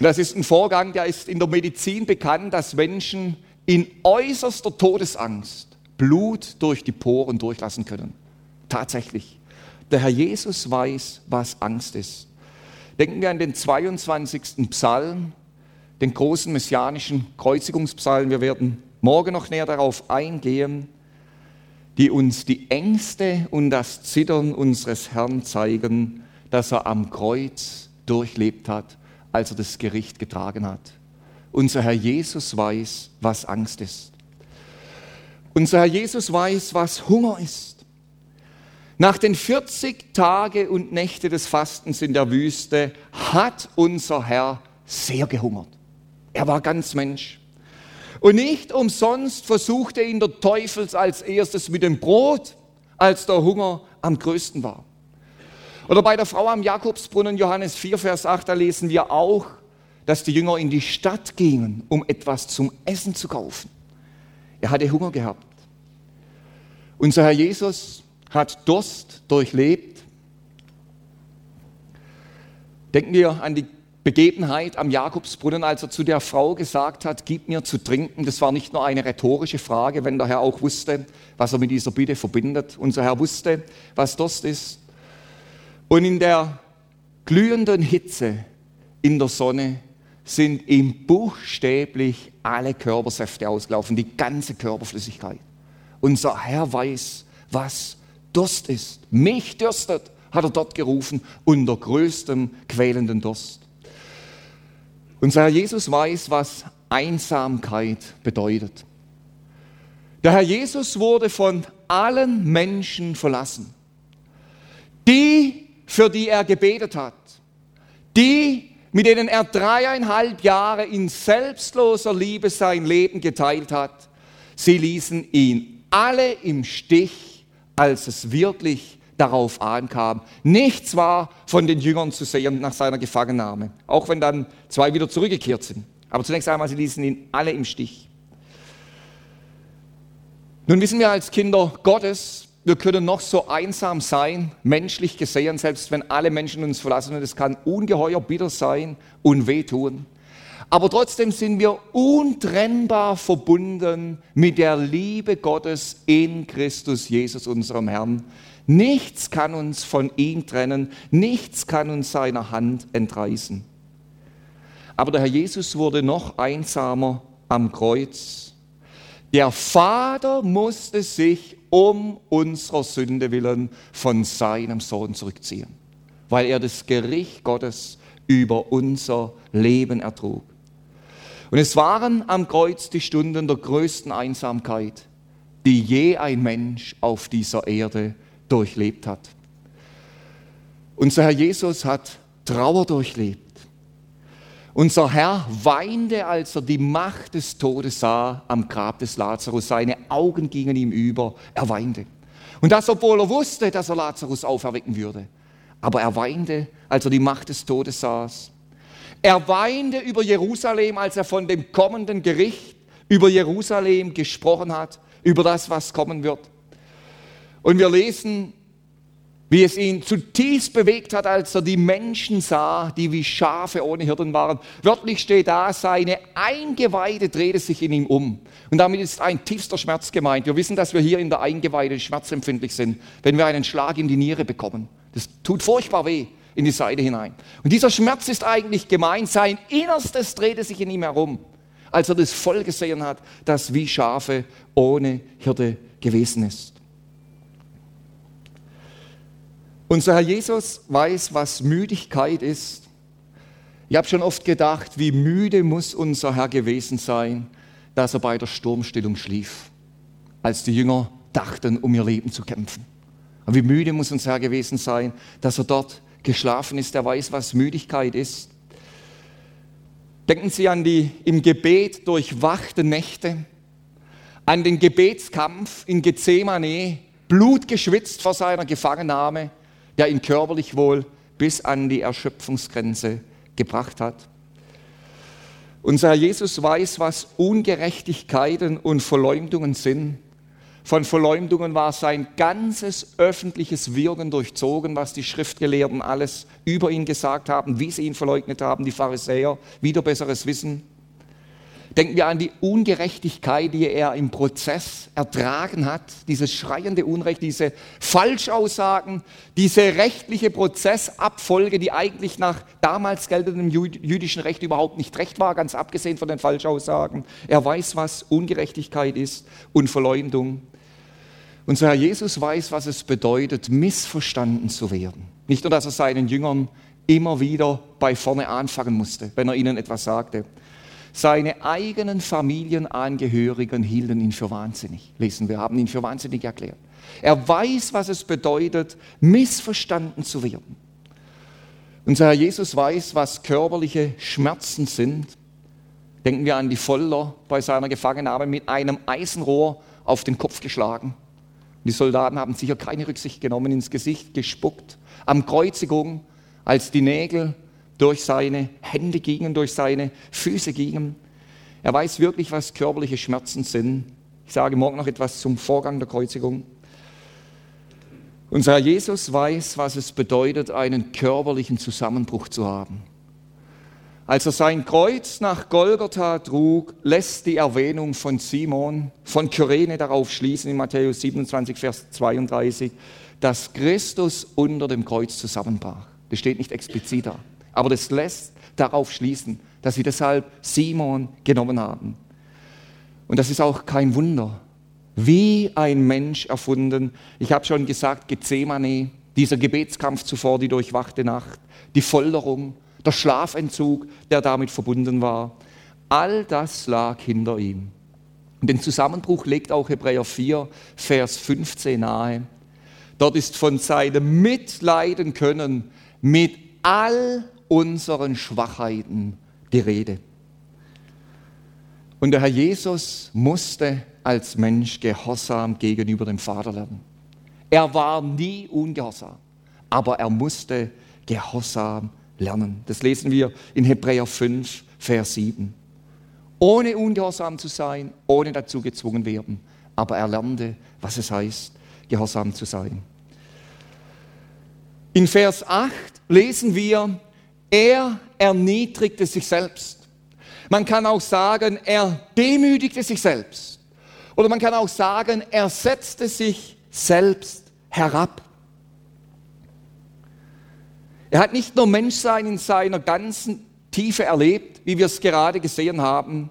Das ist ein Vorgang, der ist in der Medizin bekannt, dass Menschen in äußerster Todesangst Blut durch die Poren durchlassen können. Tatsächlich. Der Herr Jesus weiß, was Angst ist. Denken wir an den 22. Psalm, den großen messianischen Kreuzigungspsalm. Wir werden morgen noch näher darauf eingehen, die uns die Ängste und das Zittern unseres Herrn zeigen, das er am Kreuz durchlebt hat, als er das Gericht getragen hat. Unser Herr Jesus weiß, was Angst ist. Unser Herr Jesus weiß, was Hunger ist. Nach den 40 Tage und Nächte des Fastens in der Wüste hat unser Herr sehr gehungert. Er war ganz Mensch. Und nicht umsonst versuchte ihn der Teufel als erstes mit dem Brot, als der Hunger am größten war. Oder bei der Frau am Jakobsbrunnen, Johannes 4, Vers 8, da lesen wir auch, dass die Jünger in die Stadt gingen, um etwas zum Essen zu kaufen. Er hatte Hunger gehabt. Unser Herr Jesus hat Durst durchlebt. Denken wir an die Begebenheit am Jakobsbrunnen, als er zu der Frau gesagt hat, gib mir zu trinken. Das war nicht nur eine rhetorische Frage, wenn der Herr auch wusste, was er mit dieser Bitte verbindet. Unser Herr wusste, was Durst ist. Und in der glühenden Hitze in der Sonne sind ihm buchstäblich alle Körpersäfte ausgelaufen, die ganze Körperflüssigkeit. Unser Herr weiß, was Durst ist. Mich dürstet, hat er dort gerufen, unter größtem quälenden Durst. Unser Herr Jesus weiß, was Einsamkeit bedeutet. Der Herr Jesus wurde von allen Menschen verlassen. Die, für die er gebetet hat, die, mit denen er dreieinhalb Jahre in selbstloser Liebe sein Leben geteilt hat, sie ließen ihn alle im Stich als es wirklich darauf ankam. Nichts war von den Jüngern zu sehen nach seiner Gefangennahme, auch wenn dann zwei wieder zurückgekehrt sind. Aber zunächst einmal, sie ließen ihn alle im Stich. Nun wissen wir als Kinder Gottes, wir können noch so einsam sein, menschlich gesehen, selbst wenn alle Menschen uns verlassen. Und es kann ungeheuer bitter sein und wehtun. Aber trotzdem sind wir untrennbar verbunden mit der Liebe Gottes in Christus Jesus, unserem Herrn. Nichts kann uns von ihm trennen, nichts kann uns seiner Hand entreißen. Aber der Herr Jesus wurde noch einsamer am Kreuz. Der Vater musste sich um unserer Sünde willen von seinem Sohn zurückziehen, weil er das Gericht Gottes über unser Leben ertrug. Und es waren am Kreuz die Stunden der größten Einsamkeit, die je ein Mensch auf dieser Erde durchlebt hat. Unser Herr Jesus hat Trauer durchlebt. Unser Herr weinte, als er die Macht des Todes sah am Grab des Lazarus. Seine Augen gingen ihm über. Er weinte. Und das, obwohl er wusste, dass er Lazarus auferwecken würde. Aber er weinte, als er die Macht des Todes sah. Er weinte über Jerusalem, als er von dem kommenden Gericht über Jerusalem gesprochen hat, über das, was kommen wird. Und wir lesen, wie es ihn zutiefst bewegt hat, als er die Menschen sah, die wie Schafe ohne Hirten waren. Wörtlich steht da, seine Eingeweide drehte sich in ihm um. Und damit ist ein tiefster Schmerz gemeint. Wir wissen, dass wir hier in der Eingeweide schmerzempfindlich sind, wenn wir einen Schlag in die Niere bekommen. Das tut furchtbar weh in die Seite hinein. Und dieser Schmerz ist eigentlich gemein. Sein Innerstes drehte sich in ihm herum. als er das Volk gesehen hat, das wie Schafe ohne Hirte gewesen ist. Unser Herr Jesus weiß, was Müdigkeit ist. Ich habe schon oft gedacht, wie müde muss unser Herr gewesen sein, dass er bei der Sturmstillung schlief, als die Jünger dachten, um ihr Leben zu kämpfen. Und wie müde muss unser Herr gewesen sein, dass er dort geschlafen ist. Er weiß, was Müdigkeit ist. Denken Sie an die im Gebet durchwachte Nächte, an den Gebetskampf in Gethsemane, blutgeschwitzt vor seiner Gefangennahme, der ihn körperlich wohl bis an die Erschöpfungsgrenze gebracht hat. Unser Herr Jesus weiß, was Ungerechtigkeiten und Verleumdungen sind. Von Verleumdungen war sein ganzes öffentliches Wirken durchzogen, was die Schriftgelehrten alles über ihn gesagt haben, wie sie ihn verleugnet haben, die Pharisäer, wieder besseres Wissen. Denken wir an die Ungerechtigkeit, die er im Prozess ertragen hat, dieses schreiende Unrecht, diese Falschaussagen, diese rechtliche Prozessabfolge, die eigentlich nach damals geltendem jüdischen Recht überhaupt nicht recht war, ganz abgesehen von den Falschaussagen. Er weiß, was Ungerechtigkeit ist und Verleumdung. Unser Herr Jesus weiß, was es bedeutet, missverstanden zu werden. Nicht nur, dass er seinen Jüngern immer wieder bei vorne anfangen musste, wenn er ihnen etwas sagte, seine eigenen Familienangehörigen hielten ihn für wahnsinnig. Lesen wir, haben ihn für wahnsinnig erklärt. Er weiß, was es bedeutet, missverstanden zu werden. Unser Herr Jesus weiß, was körperliche Schmerzen sind. Denken wir an die Folter bei seiner Gefangennahme mit einem Eisenrohr auf den Kopf geschlagen. Die Soldaten haben sicher keine Rücksicht genommen, ins Gesicht gespuckt. Am Kreuzigung, als die Nägel durch seine Hände gingen, durch seine Füße gingen. Er weiß wirklich, was körperliche Schmerzen sind. Ich sage morgen noch etwas zum Vorgang der Kreuzigung. Unser Herr Jesus weiß, was es bedeutet, einen körperlichen Zusammenbruch zu haben. Als er sein Kreuz nach Golgotha trug, lässt die Erwähnung von Simon, von Kyrene darauf schließen, in Matthäus 27, Vers 32, dass Christus unter dem Kreuz zusammenbrach. Das steht nicht explizit da. Aber das lässt darauf schließen, dass sie deshalb Simon genommen haben. Und das ist auch kein Wunder. Wie ein Mensch erfunden. Ich habe schon gesagt, Gethsemane, dieser Gebetskampf zuvor, die durchwachte Nacht, die Folterung, der Schlafentzug, der damit verbunden war. All das lag hinter ihm. Und den Zusammenbruch legt auch Hebräer 4, Vers 15 nahe. Dort ist von seinem Mitleiden können mit all unseren Schwachheiten die Rede. Und der Herr Jesus musste als Mensch gehorsam gegenüber dem Vater lernen. Er war nie ungehorsam, aber er musste gehorsam lernen. Das lesen wir in Hebräer 5, Vers 7. Ohne ungehorsam zu sein, ohne dazu gezwungen werden, aber er lernte, was es heißt, gehorsam zu sein. In Vers 8 lesen wir, er erniedrigte sich selbst. Man kann auch sagen, er demütigte sich selbst. Oder man kann auch sagen, er setzte sich selbst herab. Er hat nicht nur Menschsein in seiner ganzen Tiefe erlebt, wie wir es gerade gesehen haben,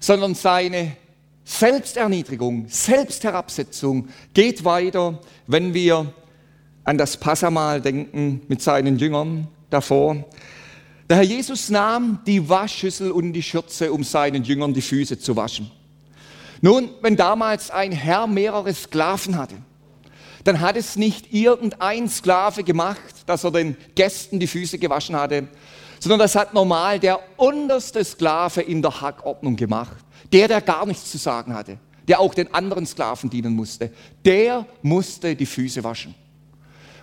sondern seine Selbsterniedrigung, Selbstherabsetzung geht weiter, wenn wir an das Passamal denken mit seinen Jüngern davor. Der Herr Jesus nahm die Waschschüssel und die Schürze, um seinen Jüngern die Füße zu waschen. Nun, wenn damals ein Herr mehrere Sklaven hatte, dann hat es nicht irgendein Sklave gemacht, dass er den Gästen die Füße gewaschen hatte, sondern das hat normal der unterste Sklave in der Hackordnung gemacht. Der, der gar nichts zu sagen hatte, der auch den anderen Sklaven dienen musste, der musste die Füße waschen.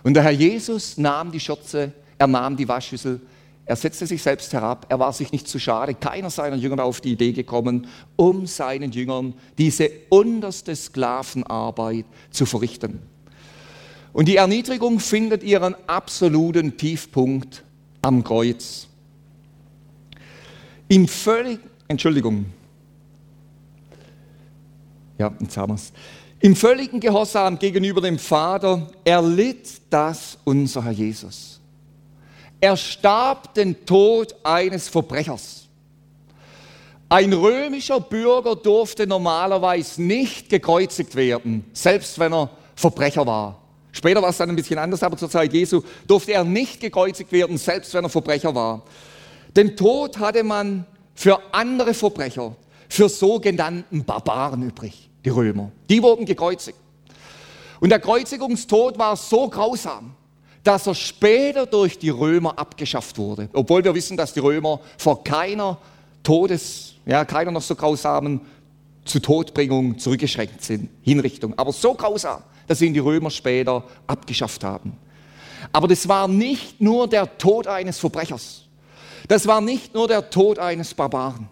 Und der Herr Jesus nahm die Schürze er nahm die Waschschüssel, er setzte sich selbst herab, er war sich nicht zu schade, keiner seiner Jünger war auf die Idee gekommen, um seinen Jüngern diese unterste Sklavenarbeit zu verrichten. Und die Erniedrigung findet ihren absoluten Tiefpunkt am Kreuz. Im völlig, Entschuldigung, ja, jetzt haben wir es. Im völligen Gehorsam gegenüber dem Vater erlitt das unser Herr Jesus. Er starb den Tod eines Verbrechers. Ein römischer Bürger durfte normalerweise nicht gekreuzigt werden, selbst wenn er Verbrecher war. Später war es dann ein bisschen anders, aber zur Zeit Jesu durfte er nicht gekreuzigt werden, selbst wenn er Verbrecher war. Den Tod hatte man für andere Verbrecher, für sogenannten Barbaren übrig, die Römer. Die wurden gekreuzigt. Und der Kreuzigungstod war so grausam, dass er später durch die Römer abgeschafft wurde. Obwohl wir wissen, dass die Römer vor keiner Todes, ja, keiner noch so grausamen zu Todbringung zurückgeschränkt sind, Hinrichtung. Aber so grausam, dass ihn die Römer später abgeschafft haben. Aber das war nicht nur der Tod eines Verbrechers. Das war nicht nur der Tod eines Barbaren.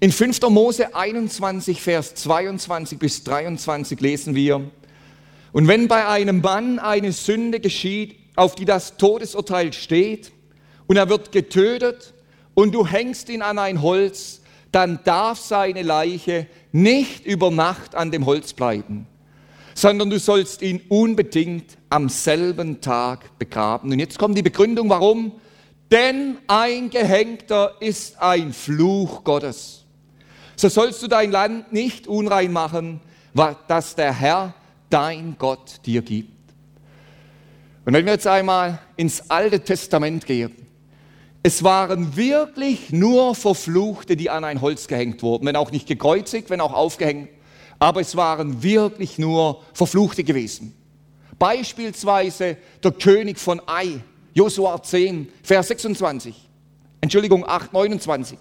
In 5. Mose 21, Vers 22 bis 23 lesen wir, und wenn bei einem Mann eine Sünde geschieht, auf die das Todesurteil steht, und er wird getötet, und du hängst ihn an ein Holz, dann darf seine Leiche nicht über Nacht an dem Holz bleiben, sondern du sollst ihn unbedingt am selben Tag begraben. Und jetzt kommt die Begründung, warum? Denn ein Gehängter ist ein Fluch Gottes. So sollst du dein Land nicht unrein machen, das der Herr, dein Gott, dir gibt. Und wenn wir jetzt einmal ins Alte Testament gehen, es waren wirklich nur Verfluchte, die an ein Holz gehängt wurden, wenn auch nicht gekreuzigt, wenn auch aufgehängt, aber es waren wirklich nur Verfluchte gewesen. Beispielsweise der König von Ai, Josua 10, Vers 26, Entschuldigung, 8, 29.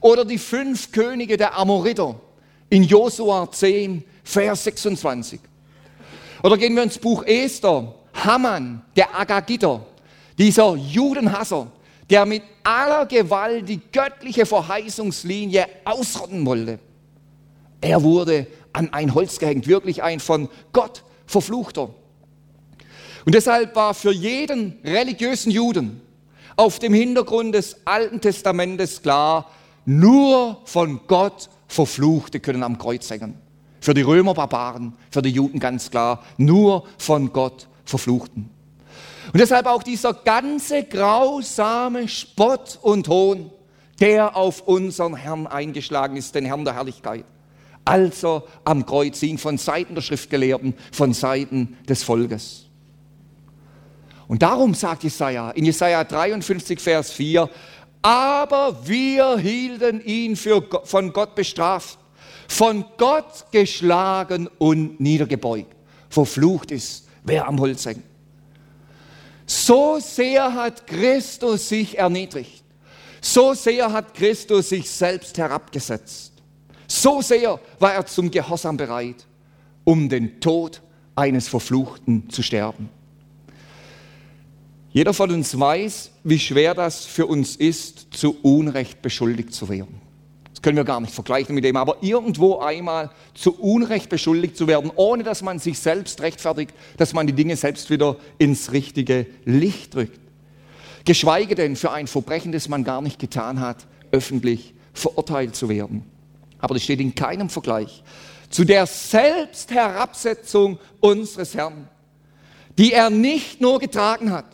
Oder die fünf Könige der Amoriter in Josua 10, Vers 26. Oder gehen wir ins Buch Esther, Haman, der Agagiter, dieser Judenhasser, der mit aller Gewalt die göttliche Verheißungslinie ausrotten wollte. Er wurde an ein Holz gehängt, wirklich ein von Gott verfluchter. Und deshalb war für jeden religiösen Juden auf dem Hintergrund des Alten Testamentes klar, nur von Gott Verfluchte können am Kreuz hängen. Für die Römer Barbaren, für die Juden ganz klar, nur von Gott Verfluchten. Und deshalb auch dieser ganze grausame Spott und Hohn, der auf unseren Herrn eingeschlagen ist, den Herrn der Herrlichkeit. Also am Kreuz hing von Seiten der Schriftgelehrten, von Seiten des Volkes. Und darum sagt Jesaja in Jesaja 53, Vers 4, aber wir hielten ihn für, von Gott bestraft, von Gott geschlagen und niedergebeugt. Verflucht ist, wer am Holz hängt. So sehr hat Christus sich erniedrigt. So sehr hat Christus sich selbst herabgesetzt. So sehr war er zum Gehorsam bereit, um den Tod eines Verfluchten zu sterben. Jeder von uns weiß, wie schwer das für uns ist, zu Unrecht beschuldigt zu werden. Das können wir gar nicht vergleichen mit dem, aber irgendwo einmal zu Unrecht beschuldigt zu werden, ohne dass man sich selbst rechtfertigt, dass man die Dinge selbst wieder ins richtige Licht drückt. Geschweige denn für ein Verbrechen, das man gar nicht getan hat, öffentlich verurteilt zu werden. Aber das steht in keinem Vergleich zu der Selbstherabsetzung unseres Herrn, die er nicht nur getragen hat,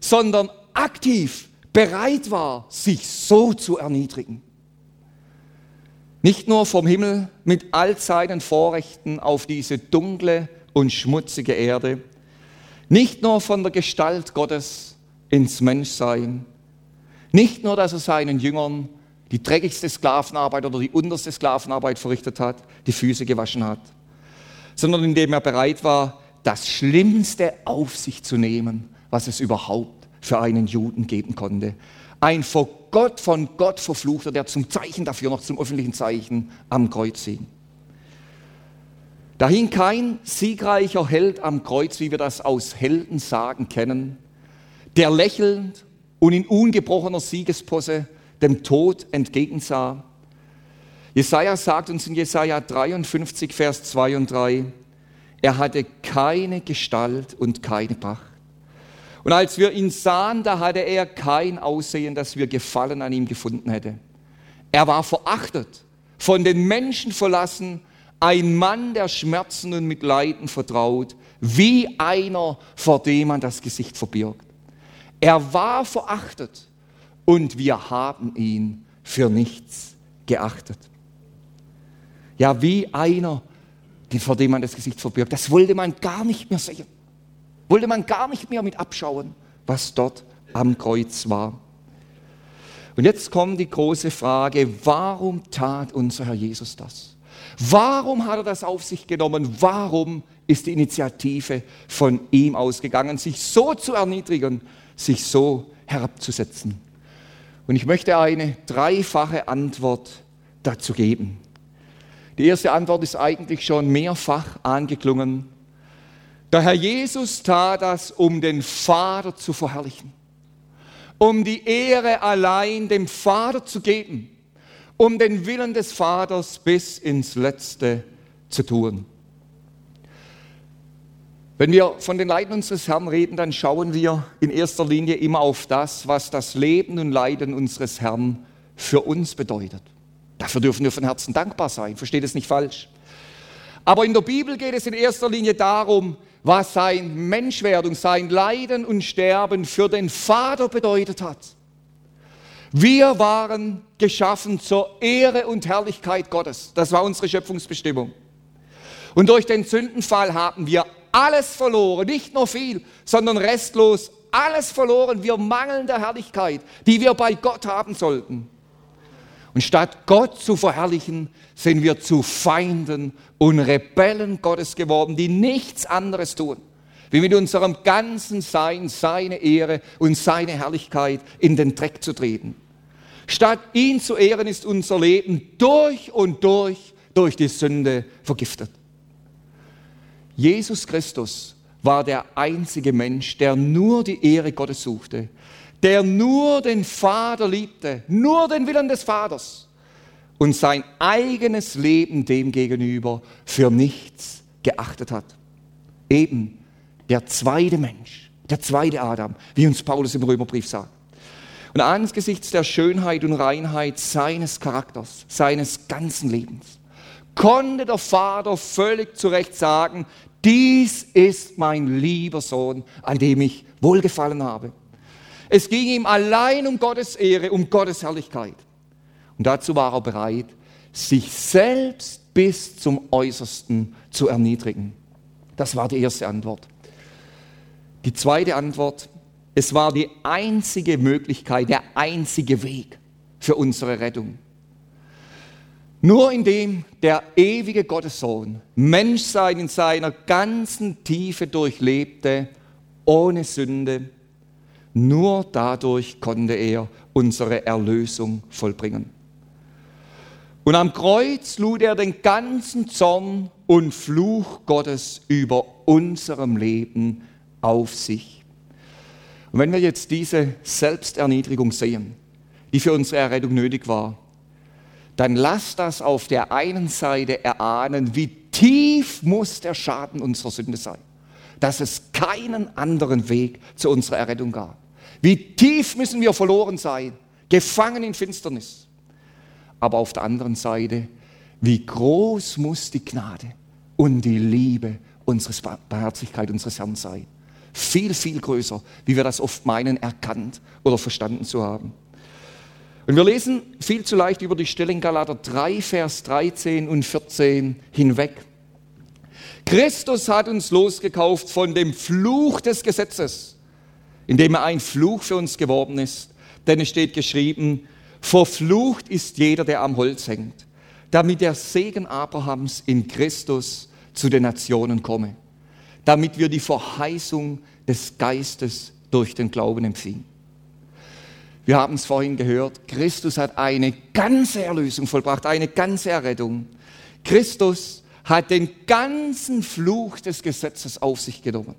sondern aktiv bereit war, sich so zu erniedrigen. Nicht nur vom Himmel mit all seinen Vorrechten auf diese dunkle und schmutzige Erde, nicht nur von der Gestalt Gottes ins Menschsein, nicht nur, dass er seinen Jüngern die dreckigste Sklavenarbeit oder die unterste Sklavenarbeit verrichtet hat, die Füße gewaschen hat, sondern indem er bereit war, das Schlimmste auf sich zu nehmen, was es überhaupt für einen Juden geben konnte, ein vor Gott von Gott verfluchter, der zum Zeichen dafür, noch zum öffentlichen Zeichen am Kreuz hing. Da hing kein siegreicher Held am Kreuz, wie wir das aus Heldensagen kennen, der lächelnd und in ungebrochener Siegespose dem Tod entgegensah. Jesaja sagt uns in Jesaja 53, Vers 2 und 3, er hatte keine Gestalt und keine Pracht und als wir ihn sahen, da hatte er kein Aussehen, dass wir Gefallen an ihm gefunden hätte. Er war verachtet, von den Menschen verlassen, ein Mann der Schmerzen und mit Leiden vertraut, wie einer, vor dem man das Gesicht verbirgt. Er war verachtet und wir haben ihn für nichts geachtet. Ja, wie einer, vor dem man das Gesicht verbirgt. Das wollte man gar nicht mehr sehen. Wollte man gar nicht mehr mit abschauen, was dort am Kreuz war. Und jetzt kommt die große Frage, warum tat unser Herr Jesus das? Warum hat er das auf sich genommen? Warum ist die Initiative von ihm ausgegangen, sich so zu erniedrigen, sich so herabzusetzen? Und ich möchte eine dreifache Antwort dazu geben. Die erste Antwort ist eigentlich schon mehrfach angeklungen. Der Herr Jesus tat das, um den Vater zu verherrlichen, um die Ehre allein dem Vater zu geben, um den Willen des Vaters bis ins Letzte zu tun. Wenn wir von den Leiden unseres Herrn reden, dann schauen wir in erster Linie immer auf das, was das Leben und Leiden unseres Herrn für uns bedeutet. Dafür dürfen wir von Herzen dankbar sein, versteht es nicht falsch. Aber in der Bibel geht es in erster Linie darum, was sein Menschwerdung, sein Leiden und Sterben für den Vater bedeutet hat. Wir waren geschaffen zur Ehre und Herrlichkeit Gottes. Das war unsere Schöpfungsbestimmung. Und durch den Sündenfall haben wir alles verloren, nicht nur viel, sondern restlos alles verloren. Wir mangeln der Herrlichkeit, die wir bei Gott haben sollten. Und statt Gott zu verherrlichen, sind wir zu Feinden und Rebellen Gottes geworden, die nichts anderes tun, wie mit unserem ganzen Sein seine Ehre und seine Herrlichkeit in den Dreck zu treten. Statt ihn zu ehren, ist unser Leben durch und durch durch die Sünde vergiftet. Jesus Christus war der einzige Mensch, der nur die Ehre Gottes suchte, der nur den Vater liebte, nur den Willen des Vaters und sein eigenes Leben dem gegenüber für nichts geachtet hat. Eben der zweite Mensch, der zweite Adam, wie uns Paulus im Römerbrief sagt. Und angesichts der Schönheit und Reinheit seines Charakters, seines ganzen Lebens, konnte der Vater völlig zu Recht sagen, dies ist mein lieber Sohn, an dem ich wohlgefallen habe. Es ging ihm allein um Gottes Ehre, um Gottes Herrlichkeit. Und dazu war er bereit, sich selbst bis zum Äußersten zu erniedrigen. Das war die erste Antwort. Die zweite Antwort, es war die einzige Möglichkeit, der einzige Weg für unsere Rettung. Nur indem der ewige Gottessohn Menschsein in seiner ganzen Tiefe durchlebte, ohne Sünde, nur dadurch konnte er unsere Erlösung vollbringen. Und am Kreuz lud er den ganzen Zorn und Fluch Gottes über unserem Leben auf sich. Und wenn wir jetzt diese Selbsterniedrigung sehen, die für unsere Errettung nötig war, dann lasst das auf der einen Seite erahnen, wie tief muss der Schaden unserer Sünde sein, dass es keinen anderen Weg zu unserer Errettung gab. Wie tief müssen wir verloren sein, gefangen in Finsternis. Aber auf der anderen Seite, wie groß muss die Gnade und die Liebe unseres Barmherzigkeit unseres Herrn sein. Viel, viel größer, wie wir das oft meinen, erkannt oder verstanden zu haben. Und wir lesen viel zu leicht über die Stelle in Galater 3, Vers 13 und 14 hinweg. Christus hat uns losgekauft von dem Fluch des Gesetzes indem er ein Fluch für uns geworden ist. Denn es steht geschrieben, verflucht ist jeder, der am Holz hängt, damit der Segen Abrahams in Christus zu den Nationen komme, damit wir die Verheißung des Geistes durch den Glauben empfingen. Wir haben es vorhin gehört, Christus hat eine ganze Erlösung vollbracht, eine ganze Errettung. Christus hat den ganzen Fluch des Gesetzes auf sich genommen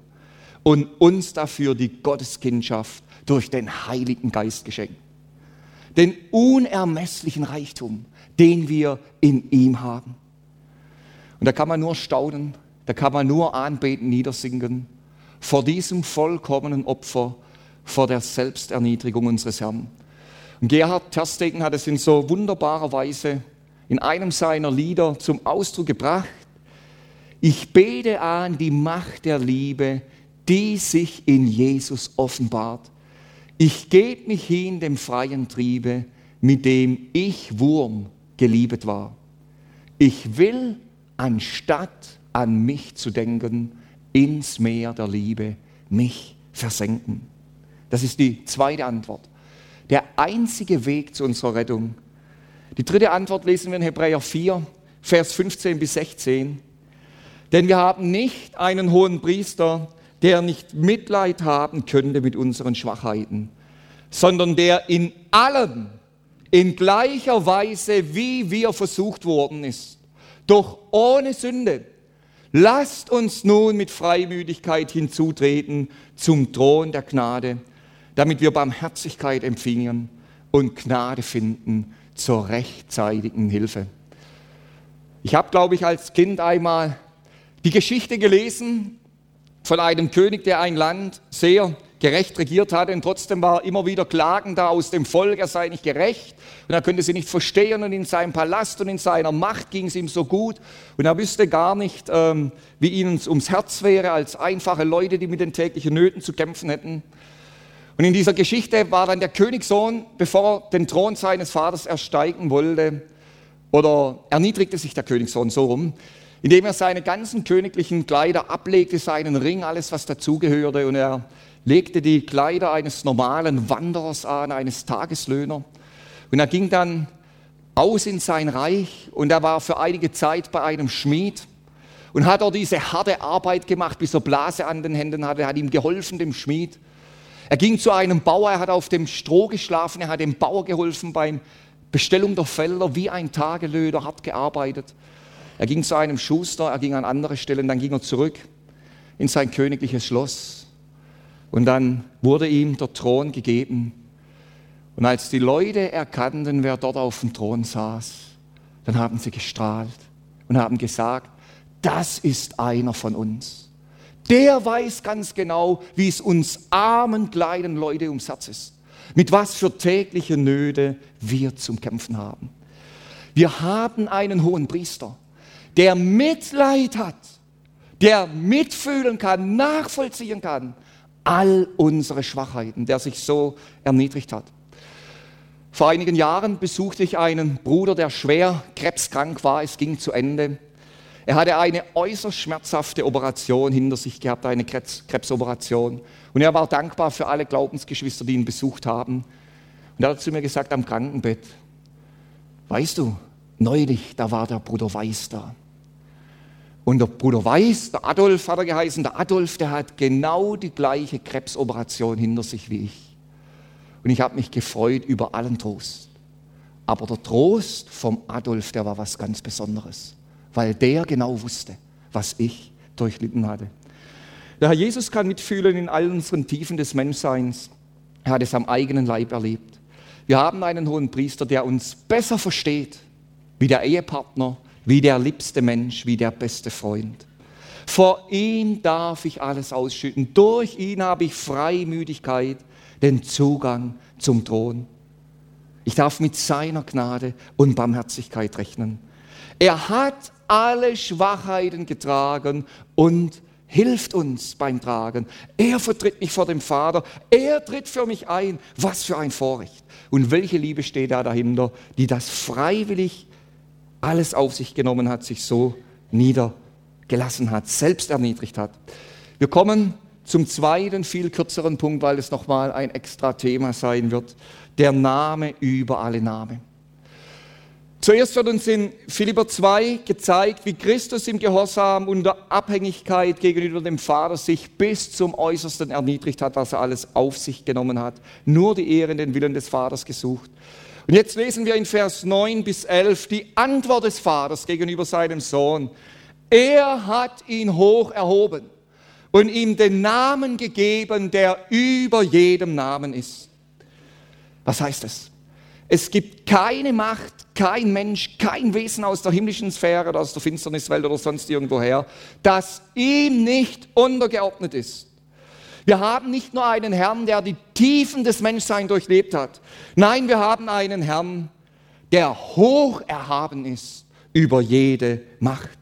und uns dafür die Gotteskindschaft durch den Heiligen Geist geschenkt. Den unermesslichen Reichtum, den wir in ihm haben. Und da kann man nur staunen, da kann man nur anbeten, niedersingen vor diesem vollkommenen Opfer, vor der Selbsterniedrigung unseres Herrn. Und Gerhard Terstegen hat es in so wunderbarer Weise in einem seiner Lieder zum Ausdruck gebracht. Ich bete an die Macht der Liebe, die sich in Jesus offenbart. Ich gebe mich hin dem freien Triebe, mit dem ich Wurm geliebet war. Ich will, anstatt an mich zu denken, ins Meer der Liebe mich versenken. Das ist die zweite Antwort. Der einzige Weg zu unserer Rettung. Die dritte Antwort lesen wir in Hebräer 4, Vers 15 bis 16. Denn wir haben nicht einen hohen Priester, der nicht Mitleid haben könnte mit unseren Schwachheiten, sondern der in allem, in gleicher Weise, wie wir versucht worden ist, doch ohne Sünde. Lasst uns nun mit Freimütigkeit hinzutreten zum Thron der Gnade, damit wir Barmherzigkeit empfingen und Gnade finden zur rechtzeitigen Hilfe. Ich habe, glaube ich, als Kind einmal die Geschichte gelesen von einem König, der ein Land sehr gerecht regiert hatte und trotzdem war immer wieder Klagen da aus dem Volk, er sei nicht gerecht und er könnte sie nicht verstehen und in seinem Palast und in seiner Macht ging es ihm so gut und er wüsste gar nicht, ähm, wie ihnen ums Herz wäre als einfache Leute, die mit den täglichen Nöten zu kämpfen hätten. Und in dieser Geschichte war dann der Königssohn, bevor er den Thron seines Vaters ersteigen wollte, oder erniedrigte sich der Königssohn so rum, indem er seine ganzen königlichen Kleider ablegte, seinen Ring, alles was dazugehörte, und er legte die Kleider eines normalen Wanderers an, eines Tageslöhner. Und er ging dann aus in sein Reich und er war für einige Zeit bei einem Schmied und hat dort diese harte Arbeit gemacht, bis er Blase an den Händen hatte, hat ihm geholfen, dem Schmied. Er ging zu einem Bauer, er hat auf dem Stroh geschlafen, er hat dem Bauer geholfen beim Bestellung der Felder, wie ein Tagelöhner, hart gearbeitet. Er ging zu einem Schuster, er ging an andere Stellen, dann ging er zurück in sein königliches Schloss. Und dann wurde ihm der Thron gegeben. Und als die Leute erkannten, wer dort auf dem Thron saß, dann haben sie gestrahlt und haben gesagt, das ist einer von uns. Der weiß ganz genau, wie es uns armen kleinen Leute ums Herz ist. Mit was für tägliche Nöte wir zum Kämpfen haben. Wir haben einen hohen Priester der Mitleid hat, der mitfühlen kann, nachvollziehen kann, all unsere Schwachheiten, der sich so erniedrigt hat. Vor einigen Jahren besuchte ich einen Bruder, der schwer krebskrank war. Es ging zu Ende. Er hatte eine äußerst schmerzhafte Operation hinter sich gehabt, eine Krebsoperation. Und er war dankbar für alle Glaubensgeschwister, die ihn besucht haben. Und er hat zu mir gesagt am Krankenbett, weißt du, neulich, da war der Bruder Weiß da. Und der Bruder Weiß, der Adolf hat er geheißen, der Adolf, der hat genau die gleiche Krebsoperation hinter sich wie ich. Und ich habe mich gefreut über allen Trost. Aber der Trost vom Adolf, der war was ganz Besonderes, weil der genau wusste, was ich durchlitten hatte. Der Herr Jesus kann mitfühlen in allen unseren Tiefen des Menschseins. Er hat es am eigenen Leib erlebt. Wir haben einen hohen Priester, der uns besser versteht wie der Ehepartner, wie der liebste Mensch, wie der beste Freund. Vor ihm darf ich alles ausschütten. Durch ihn habe ich Freimütigkeit, den Zugang zum Thron. Ich darf mit seiner Gnade und Barmherzigkeit rechnen. Er hat alle Schwachheiten getragen und hilft uns beim Tragen. Er vertritt mich vor dem Vater. Er tritt für mich ein. Was für ein Vorrecht. Und welche Liebe steht da dahinter, die das freiwillig alles auf sich genommen hat, sich so niedergelassen hat, selbst erniedrigt hat. Wir kommen zum zweiten, viel kürzeren Punkt, weil es nochmal ein extra Thema sein wird. Der Name über alle Namen. Zuerst wird uns in Philipper 2 gezeigt, wie Christus im Gehorsam und der Abhängigkeit gegenüber dem Vater sich bis zum Äußersten erniedrigt hat, was er alles auf sich genommen hat. Nur die Ehre in den Willen des Vaters gesucht. Und jetzt lesen wir in Vers 9 bis 11 die Antwort des Vaters gegenüber seinem Sohn. Er hat ihn hoch erhoben und ihm den Namen gegeben, der über jedem Namen ist. Was heißt das? Es gibt keine Macht, kein Mensch, kein Wesen aus der himmlischen Sphäre oder aus der Finsterniswelt oder sonst irgendwoher, das ihm nicht untergeordnet ist. Wir haben nicht nur einen Herrn, der die Tiefen des Menschseins durchlebt hat. Nein, wir haben einen Herrn, der hoch erhaben ist über jede Macht.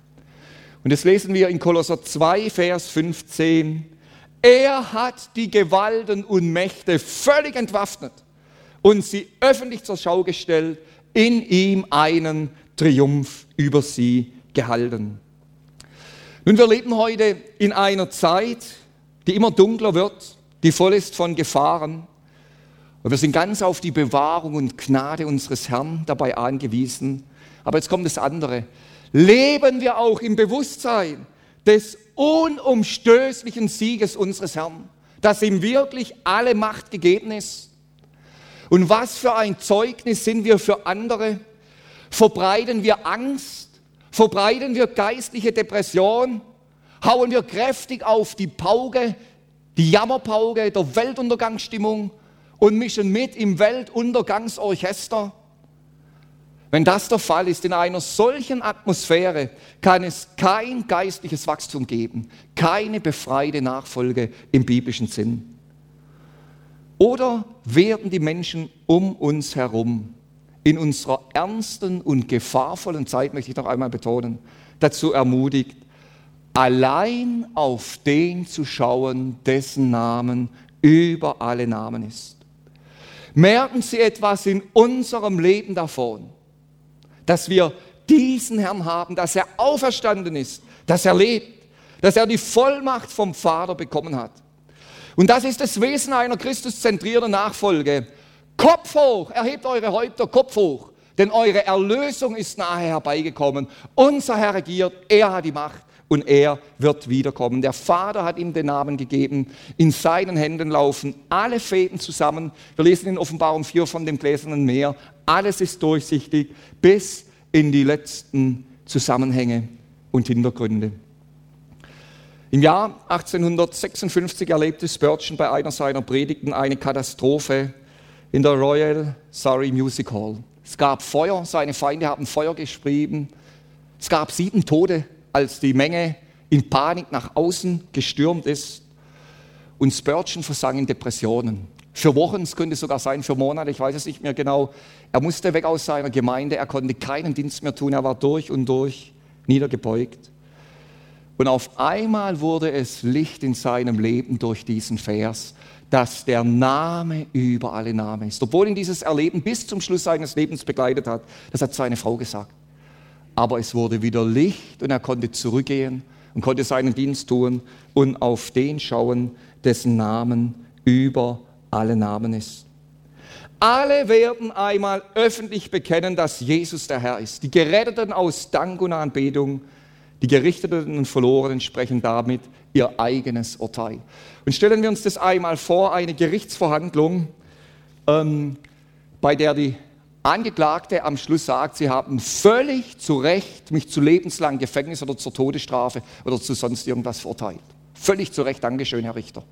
Und das lesen wir in Kolosser 2, Vers 15. Er hat die Gewalten und Mächte völlig entwaffnet und sie öffentlich zur Schau gestellt. in ihm einen Triumph über sie gehalten. Nun, wir leben heute in einer Zeit, die immer dunkler wird, die voll ist von Gefahren. Und wir sind ganz auf die Bewahrung und Gnade unseres Herrn dabei angewiesen. Aber jetzt kommt das andere. Leben wir auch im Bewusstsein des unumstößlichen Sieges unseres Herrn, dass ihm wirklich alle Macht gegeben ist. Und was für ein Zeugnis sind wir für andere? Verbreiten wir Angst? Verbreiten wir geistliche Depression? Hauen wir kräftig auf die Pauke, die Jammerpauke der Weltuntergangsstimmung und mischen mit im Weltuntergangsorchester? Wenn das der Fall ist, in einer solchen Atmosphäre kann es kein geistliches Wachstum geben, keine befreite Nachfolge im biblischen Sinn. Oder werden die Menschen um uns herum in unserer ernsten und gefahrvollen Zeit, möchte ich noch einmal betonen, dazu ermutigt, allein auf den zu schauen, dessen Namen über alle Namen ist. Merken Sie etwas in unserem Leben davon? dass wir diesen Herrn haben, dass er auferstanden ist, dass er lebt, dass er die Vollmacht vom Vater bekommen hat. Und das ist das Wesen einer christuszentrierten Nachfolge. Kopf hoch, erhebt eure Häupter, Kopf hoch, denn eure Erlösung ist nahe herbeigekommen. Unser Herr regiert, er hat die Macht und er wird wiederkommen. Der Vater hat ihm den Namen gegeben. In seinen Händen laufen alle Fäden zusammen. Wir lesen in Offenbarung 4 von dem gläsernen Meer. Alles ist durchsichtig bis in die letzten Zusammenhänge und Hintergründe. Im Jahr 1856 erlebte Spurgeon bei einer seiner Predigten eine Katastrophe in der Royal Surrey Music Hall. Es gab Feuer, seine Feinde haben Feuer geschrieben. Es gab sieben Tote, als die Menge in Panik nach außen gestürmt ist. Und Spurgeon versang in Depressionen. Für Wochen, es könnte sogar sein, für Monate, ich weiß es nicht mehr genau. Er musste weg aus seiner Gemeinde, er konnte keinen Dienst mehr tun, er war durch und durch niedergebeugt. Und auf einmal wurde es Licht in seinem Leben durch diesen Vers, dass der Name über alle Namen ist. Obwohl ihn dieses Erleben bis zum Schluss seines Lebens begleitet hat, das hat seine Frau gesagt. Aber es wurde wieder Licht und er konnte zurückgehen und konnte seinen Dienst tun und auf den schauen, dessen Namen über alle Namen ist. Alle werden einmal öffentlich bekennen, dass Jesus der Herr ist. Die Geretteten aus Dank und Anbetung, die Gerichteten und Verlorenen sprechen damit ihr eigenes Urteil. Und stellen wir uns das einmal vor, eine Gerichtsverhandlung, ähm, bei der die Angeklagte am Schluss sagt, sie haben völlig zu Recht mich zu lebenslang Gefängnis oder zur Todesstrafe oder zu sonst irgendwas verurteilt. Völlig zu Recht, Dankeschön, Herr Richter.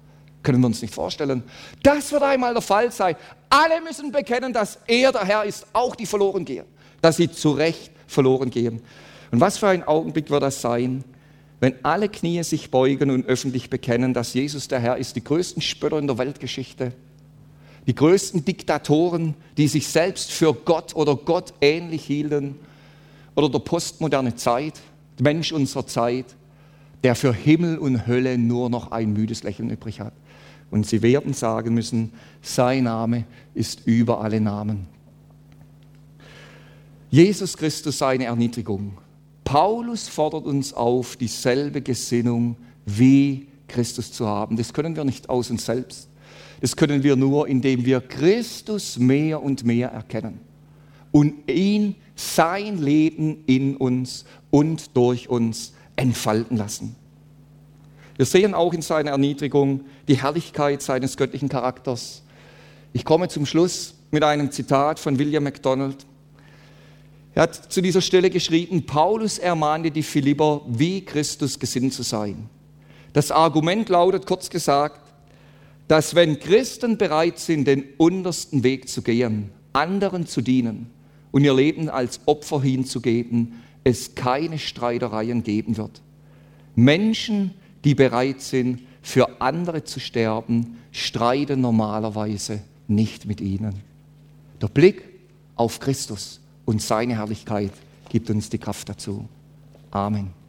Können wir uns nicht vorstellen. Das wird einmal der Fall sein. Alle müssen bekennen, dass er der Herr ist, auch die verloren gehen, dass sie zu Recht verloren gehen. Und was für ein Augenblick wird das sein, wenn alle Knie sich beugen und öffentlich bekennen, dass Jesus der Herr ist, die größten Spötter in der Weltgeschichte, die größten Diktatoren, die sich selbst für Gott oder Gott ähnlich hielten, oder der postmoderne Zeit, der Mensch unserer Zeit, der für Himmel und Hölle nur noch ein müdes Lächeln übrig hat. Und sie werden sagen müssen, sein Name ist über alle Namen. Jesus Christus seine Erniedrigung. Paulus fordert uns auf, dieselbe Gesinnung wie Christus zu haben. Das können wir nicht aus uns selbst. Das können wir nur, indem wir Christus mehr und mehr erkennen und ihn, sein Leben in uns und durch uns entfalten lassen. Wir sehen auch in seiner Erniedrigung die Herrlichkeit seines göttlichen Charakters. Ich komme zum Schluss mit einem Zitat von William MacDonald. Er hat zu dieser Stelle geschrieben, Paulus ermahnte die Philipper, wie Christus gesinnt zu sein. Das Argument lautet kurz gesagt, dass wenn Christen bereit sind, den untersten Weg zu gehen, anderen zu dienen und ihr Leben als Opfer hinzugeben, es keine Streitereien geben wird. Menschen, die bereit sind, für andere zu sterben, streiten normalerweise nicht mit ihnen. Der Blick auf Christus und seine Herrlichkeit gibt uns die Kraft dazu. Amen.